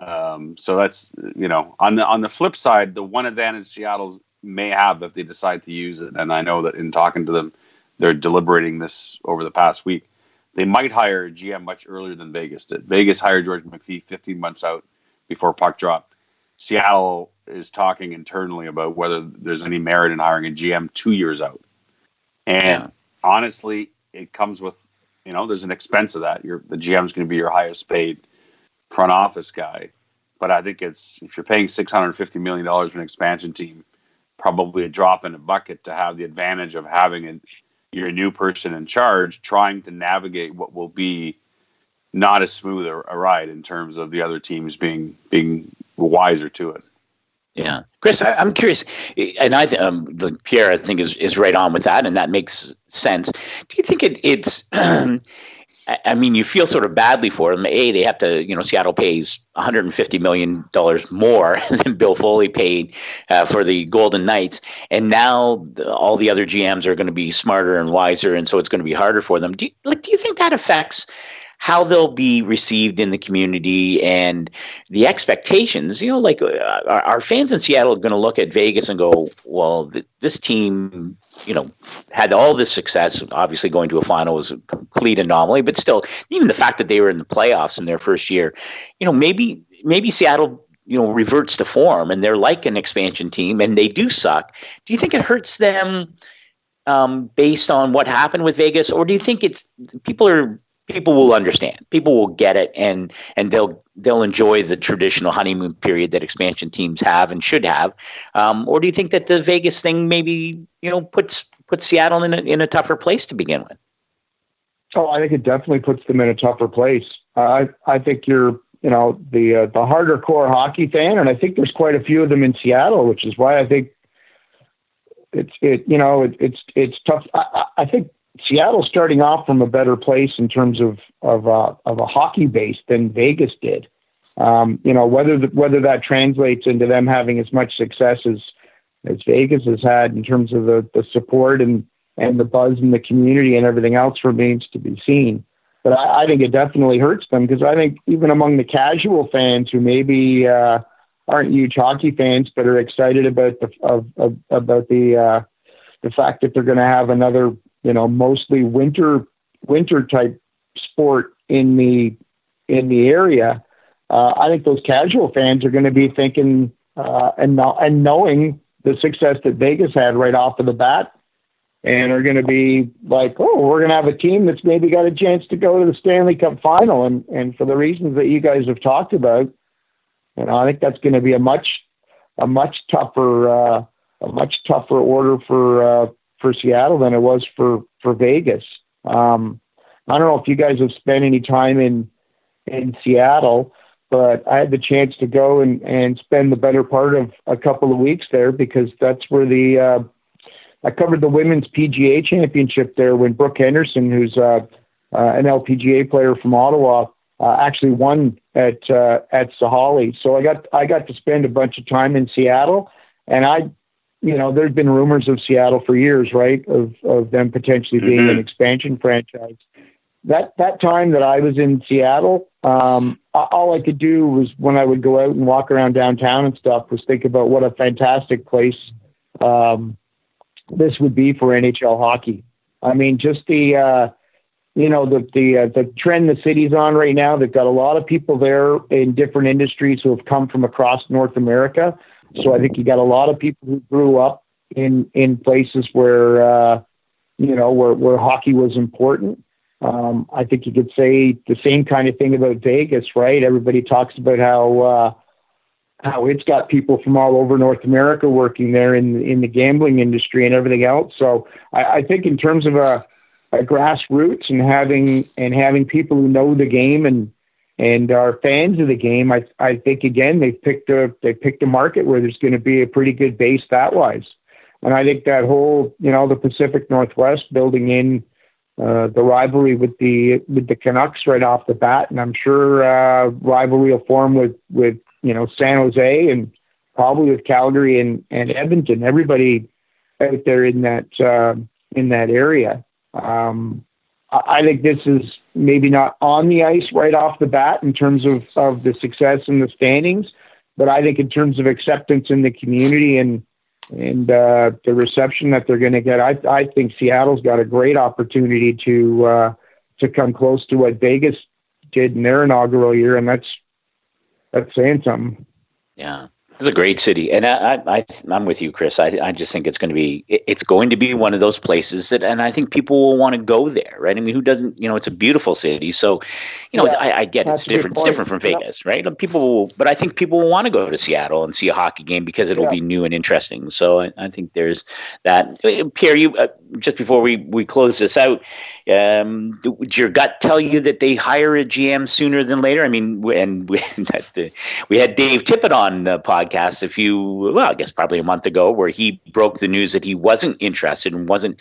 Um, so that's you know on the on the flip side, the one advantage Seattle's may have if they decide to use it, and I know that in talking to them, they're deliberating this over the past week. They might hire a GM much earlier than Vegas did. Vegas hired George McPhee 15 months out before puck drop. Seattle is talking internally about whether there's any merit in hiring a GM two years out. And yeah. honestly, it comes with you know there's an expense of that. Your the GM is going to be your highest paid front office guy, but I think it's if you're paying 650 million dollars for an expansion team, probably a drop in a bucket to have the advantage of having a, your new person in charge trying to navigate what will be not as smooth a, a ride in terms of the other teams being being wiser to it. Yeah, Chris, I, am curious, and I um, Pierre, I think is is right on with that, and that makes sense. Do you think it, it's? I mean, you feel sort of badly for them. A, they have to, you know, Seattle pays 150 million dollars more than Bill Foley paid uh, for the Golden Knights, and now all the other GMs are going to be smarter and wiser, and so it's going to be harder for them. Do you, like, do you think that affects? How they'll be received in the community and the expectations. You know, like uh, our, fans in Seattle are going to look at Vegas and go, well, th- this team, you know, had all this success. Obviously, going to a final was a complete anomaly, but still, even the fact that they were in the playoffs in their first year, you know, maybe maybe Seattle you know reverts to form and they're like an expansion team and they do suck do you think it hurts them um, based on what happened with vegas or do you think it's people are people will understand. People will get it, and and they'll they'll enjoy the traditional honeymoon period that expansion teams have and should have. Um, or do you think that the Vegas thing maybe you know puts puts Seattle in a, in a tougher place to begin with? Oh, I think it definitely puts them in a tougher place. I I think you're you know the uh, the harder core hockey fan, and I think there's quite a few of them in Seattle, which is why I think it's it you know it, it's it's tough. I, I think Seattle's starting off from a better place in terms of of uh, of a hockey base than Vegas did. Um, you know whether the, whether that translates into them having as much success as as Vegas has had in terms of the the support and and the buzz in the community and everything else remains to be seen. But I, I think it definitely hurts them because I think even among the casual fans who maybe uh, aren't huge hockey fans but are excited about the of, of about the uh, the fact that they're going to have another you know, mostly winter winter type sport in the in the area. Uh, I think those casual fans are going to be thinking uh, and and knowing the success that Vegas had right off of the bat, and are going to be like, oh, we're going to have a team that's maybe got a chance to go to the Stanley Cup final, and and for the reasons that you guys have talked about, you know, I think that's going to be a much a much tougher uh, a much tougher order for uh, for Seattle than it was for for Vegas. Um, I don't know if you guys have spent any time in in Seattle, but I had the chance to go and and spend the better part of a couple of weeks there because that's where the uh, I covered the women's PGA championship there when Brooke Henderson, who's uh, uh, an LPGA player from Ottawa, uh, actually won at uh, at Sahalee. So I got I got to spend a bunch of time in Seattle, and I you know, there's been rumors of Seattle for years, right? Of of them potentially being mm-hmm. an expansion franchise. that that time that I was in Seattle, um, all I could do was when I would go out and walk around downtown and stuff was think about what a fantastic place um, this would be for NHL hockey. I mean, just the uh, you know the the uh, the trend the city's on right now. They've got a lot of people there in different industries who have come from across North America. So I think you got a lot of people who grew up in in places where uh, you know where where hockey was important. Um, I think you could say the same kind of thing about Vegas, right? Everybody talks about how uh, how it's got people from all over North America working there in in the gambling industry and everything else. So I, I think in terms of a, a grassroots and having and having people who know the game and and are fans of the game, I I think again they picked a they picked a market where there's going to be a pretty good base that wise. And I think that whole, you know, the Pacific Northwest building in uh, the rivalry with the with the Canucks right off the bat, and I'm sure uh, rivalry will form with with you know San Jose and probably with Calgary and and Edmonton. Everybody out there in that uh, in that area. Um, I think this is maybe not on the ice right off the bat in terms of, of the success and the standings, but I think in terms of acceptance in the community and and uh, the reception that they're going to get, I, I think Seattle's got a great opportunity to uh, to come close to what Vegas did in their inaugural year, and that's that's saying something. Yeah. It's a great city, and I, I, I'm with you, Chris. I, I just think it's going to be, it's going to be one of those places that, and I think people will want to go there, right? I mean, who doesn't? You know, it's a beautiful city, so, you know, yeah, I, I, get it's different. It's different from Vegas, right? People, will, but I think people will want to go to Seattle and see a hockey game because it'll yeah. be new and interesting. So I, I, think there's that. Pierre, you uh, just before we we close this out, um, would your gut tell you that they hire a GM sooner than later? I mean, and we, we had Dave Tippett on the podcast a few, well, I guess probably a month ago, where he broke the news that he wasn't interested and wasn't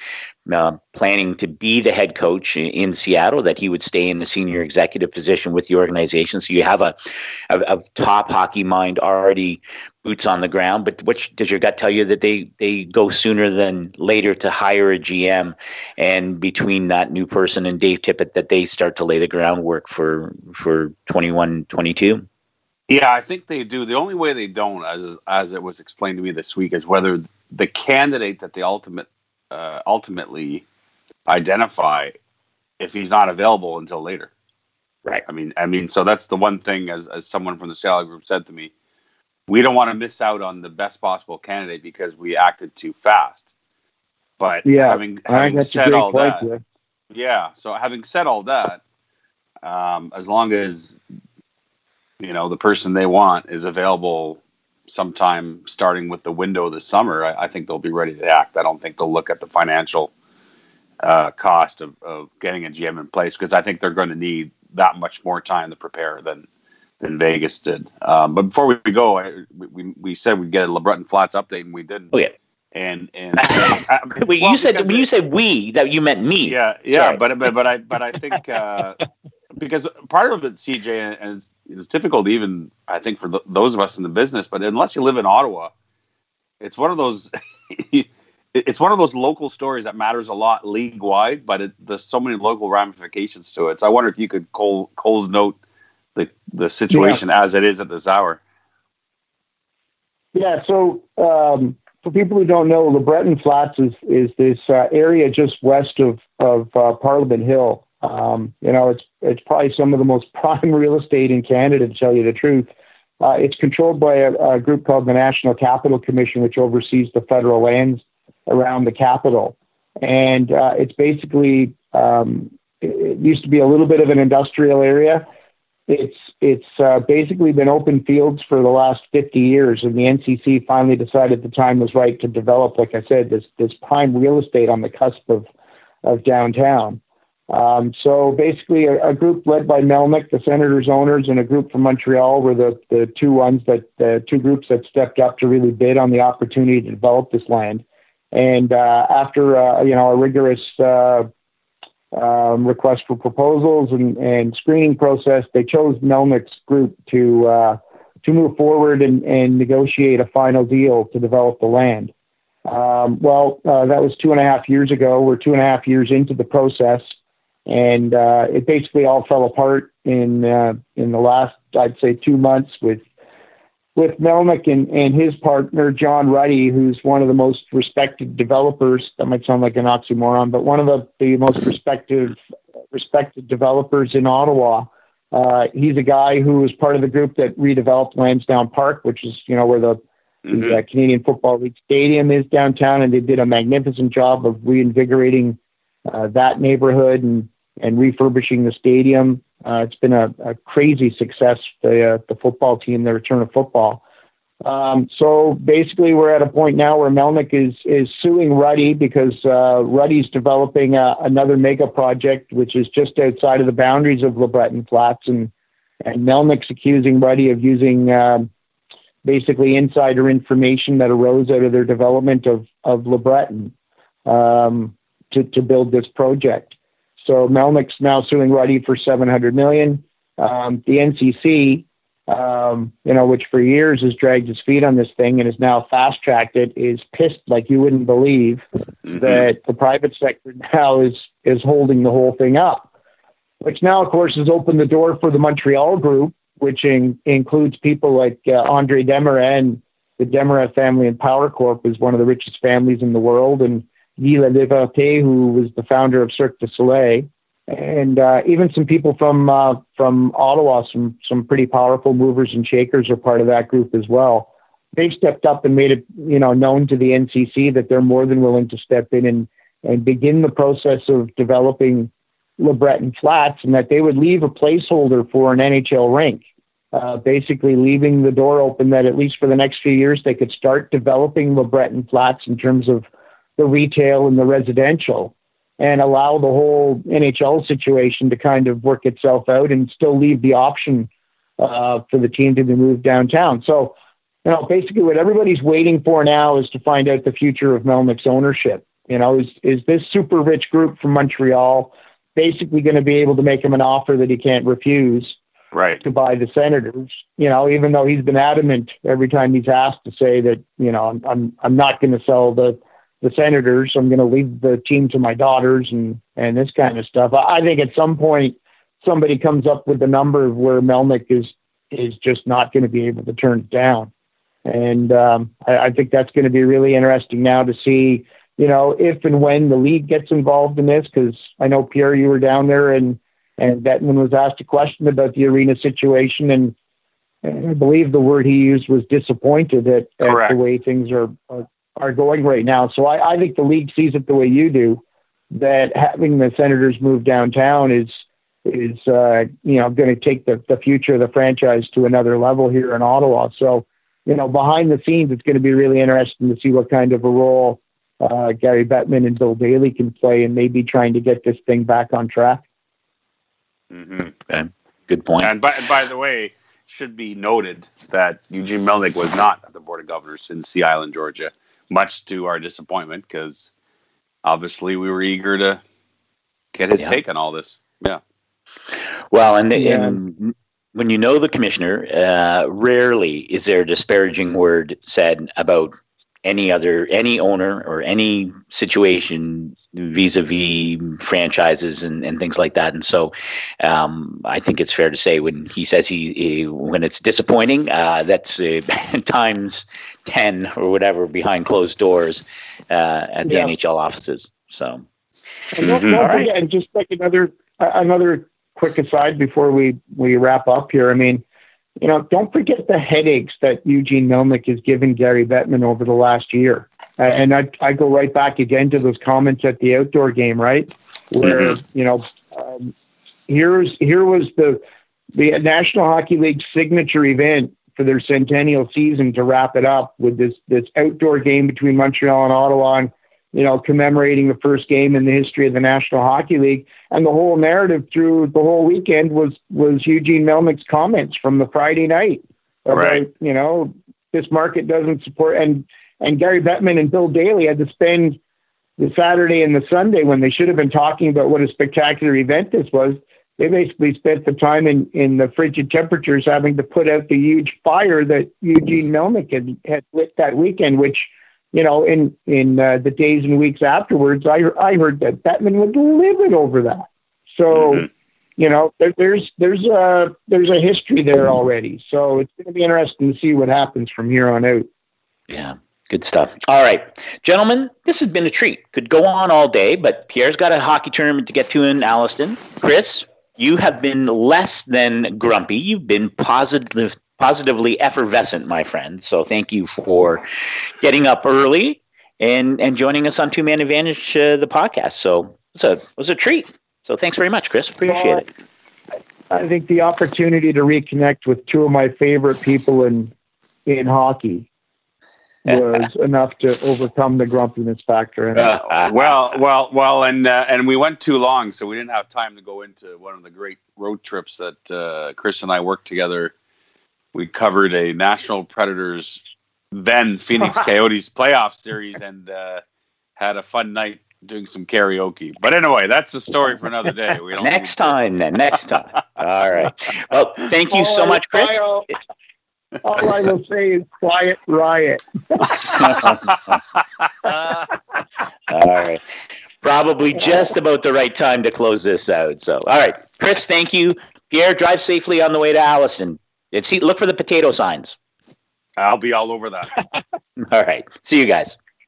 uh, planning to be the head coach in Seattle, that he would stay in the senior executive position with the organization. So you have a, a, a top hockey mind already boots on the ground. But which does your gut tell you that they they go sooner than later to hire a GM, and between that new person and Dave Tippett, that they start to lay the groundwork for for 21, 22? Yeah, I think they do. The only way they don't, as as it was explained to me this week, is whether the candidate that they ultimate uh, ultimately identify, if he's not available until later. Right. I mean, I mean, so that's the one thing, as as someone from the Seattle group said to me, we don't want to miss out on the best possible candidate because we acted too fast. But yeah, having, having said all that, yeah. yeah. So having said all that, um, as long as you know the person they want is available sometime starting with the window of the summer, I, I think they'll be ready to act. I don't think they'll look at the financial uh, cost of, of getting a GM in place because I think they're going to need that much more time to prepare than than Vegas did. Um, but before we go, I, we, we said we'd get a LeBreton Flats update, and we didn't. Oh yeah. And and uh, wait, well, you said when you said we that you meant me. Yeah, yeah. But but but I but I think uh, because part of it, CJ, and it's, it's difficult even I think for those of us in the business. But unless you live in Ottawa, it's one of those. it's one of those local stories that matters a lot league wide, but it, there's so many local ramifications to it. So I wonder if you could Cole Cole's note the the situation yeah. as it is at this hour. Yeah. So um, for people who don't know, LeBreton Flats is is this uh, area just west of of uh, Parliament Hill. Um, you know, it's it's probably some of the most prime real estate in Canada, to tell you the truth. Uh, it's controlled by a, a, group called the National Capital Commission, which oversees the federal lands around the capital. And uh, it's basically um, it used to be a little bit of an industrial area it's it's uh, basically been open fields for the last 50 years, and the NCC finally decided the time was right to develop, like I said, this this prime real estate on the cusp of of downtown. Um, so basically, a, a, group led by Melnyk, the Senators owners, and a group from Montreal were the the two ones that the two groups that stepped up to really bid on the opportunity to develop this land. And uh, after uh, you know a rigorous uh, um, request for proposals and, and screening process, they chose Melnyk's group to uh, to move forward and, and negotiate a final deal to develop the land. Um, well, uh, that was two and a half years ago. We're two and a half years into the process, and uh, it basically all fell apart in uh, in the last, I'd say, two months with with Melnyk and, and his partner John Ruddy, who's one of the most respected developers. That might sound like an oxymoron, but one of the, the most respected respected developers in Ottawa. Uh, he's a guy who was part of the group that redeveloped Lansdowne Park, which is you know where the, mm-hmm. the uh, Canadian Football League Stadium is downtown, and they did a magnificent job of reinvigorating uh, that neighborhood and and refurbishing the stadium. Uh, it's been a, a, crazy success. The uh, the football team, the return of football. Um, so basically, we're at a point now where Melnyk is is suing Ruddy because uh, Ruddy's developing a, another mega project, which is just outside of the boundaries of LeBreton Flats, and and Melnyk's accusing Ruddy of using um, basically insider information that arose out of their development of of LeBreton um, to to build this project. So Melnyk's now suing Ruddy for 700 million. Um, the NCC um, you know, which for years has dragged its feet on this thing and is now fast tracked it, is pissed like you wouldn't believe mm-hmm. that the private sector now is is holding the whole thing up. Which now, of course, has opened the door for the Montreal group, which in, includes people like uh, Andre Desmarais and the Desmarais family and Power Corp is one of the richest families in the world, and Guy Laliberté, who was the founder of Cirque du Soleil and uh, even some people from uh, from Ottawa, some some pretty powerful movers and shakers are part of that group as well. They've stepped up and made it, you know, known to the NCC that they're more than willing to step in and and begin the process of developing LeBreton Flats, and that they would leave a placeholder for an NHL rink, uh, basically leaving the door open that at least for the next few years they could start developing LeBreton Flats in terms of the retail and the residential and allow the whole NHL situation to kind of work itself out and still leave the option uh, for the team to be moved downtown. So, you know, basically what everybody's waiting for now is to find out the future of Melnyk's ownership. You know, is is this super rich group from Montreal basically going to be able to make him an offer that he can't refuse? Right. To buy the Senators, you know, even though he's been adamant every time he's asked to say that, you know, I'm I'm, I'm not going to sell the the Senators. I'm going to leave the team to my daughters and and this kind of stuff. I think at some point somebody comes up with the number of where Melnyk is is just not going to be able to turn it down, and um, I, I think that's going to be really interesting now to see. You know, if and when the league gets involved in this, because I know Pierre, you were down there, and and Bettman was asked a question about the arena situation, and I believe the word he used was disappointed at, at the way things are, are, are going right now. So I, I think the league sees it the way you do, that having the Senators move downtown is is uh, you know going to take the, the future of the franchise to another level here in Ottawa. So you know behind the scenes, it's going to be really interesting to see what kind of a role uh, Gary Bettman and Bill Daly can play, and maybe trying to get this thing back on track. Mm-hmm. Okay. Good point. And by, by the way, should be noted that Eugene Melnyk was not at the Board of Governors in Sea Island, Georgia much to our disappointment because obviously we were eager to get his yeah. take on all this. Yeah. Well, and, the, yeah. and when you know the commissioner, uh, rarely is there a disparaging word said about any other any owner or any situation vis-a-vis franchises and, and things like that and so um, i think it's fair to say when he says he, he when it's disappointing uh, that's uh, times 10 or whatever behind closed doors uh, at the yeah. nhl offices so and, don't right. and just like another another quick aside before we we wrap up here i mean you know, don't forget the headaches that Eugene Melnyk has given Gary Bettman over the last year. Uh, and I, I go right back again to those comments at the outdoor game, right? Where, mm-hmm. you know, um, here's, here was the, the National Hockey League signature event for their centennial season to wrap it up with this, this outdoor game between Montreal and Ottawa. And you know, commemorating the first game in the history of the National Hockey League. And the whole narrative through the whole weekend was was Eugene Melnyk's comments from the Friday night about, right. you know, this market doesn't support and and Gary Bettman and Bill Daly had to spend the Saturday and the Sunday when they should have been talking about what a spectacular event this was. They basically spent the time in, in the frigid temperatures having to put out the huge fire that Eugene Melnyk had, had lit that weekend, which you know, in in uh, the days and weeks afterwards, I I heard that Bettman was livid over that. So, mm-hmm. you know, there, there's there's a there's a history there already. So it's going to be interesting to see what happens from here on out. Yeah. Good stuff. All right, gentlemen, this has been a treat. Could go on all day, but Pierre's got a hockey tournament to get to in Alliston. Chris, you have been less than grumpy. You've been positive, positively effervescent, my friend. So thank you for getting up early and and joining us on Two Man Advantage, uh, the podcast. So it's a it was a treat. So thanks very much, Chris. Appreciate it. I think the opportunity to reconnect with two of my favorite people in in hockey was enough to overcome the grumpiness factor. Uh, well, well, well, and uh, and we went too long, so we didn't have time to go into one of the great road trips that uh, Chris and I worked together. We covered a Nashville Predators, then Phoenix Coyotes playoff series, and uh, had a fun night doing some karaoke. But anyway, that's a story for another day. next time, then. Next time. All right. Well, thank you so much, Chris. All I will say is quiet riot. All right. Probably just about the right time to close this out. So, all right, Chris, thank you. Pierre, drive safely on the way to Alliston. And see, look for the potato signs. I'll be all over that. all right. See you guys.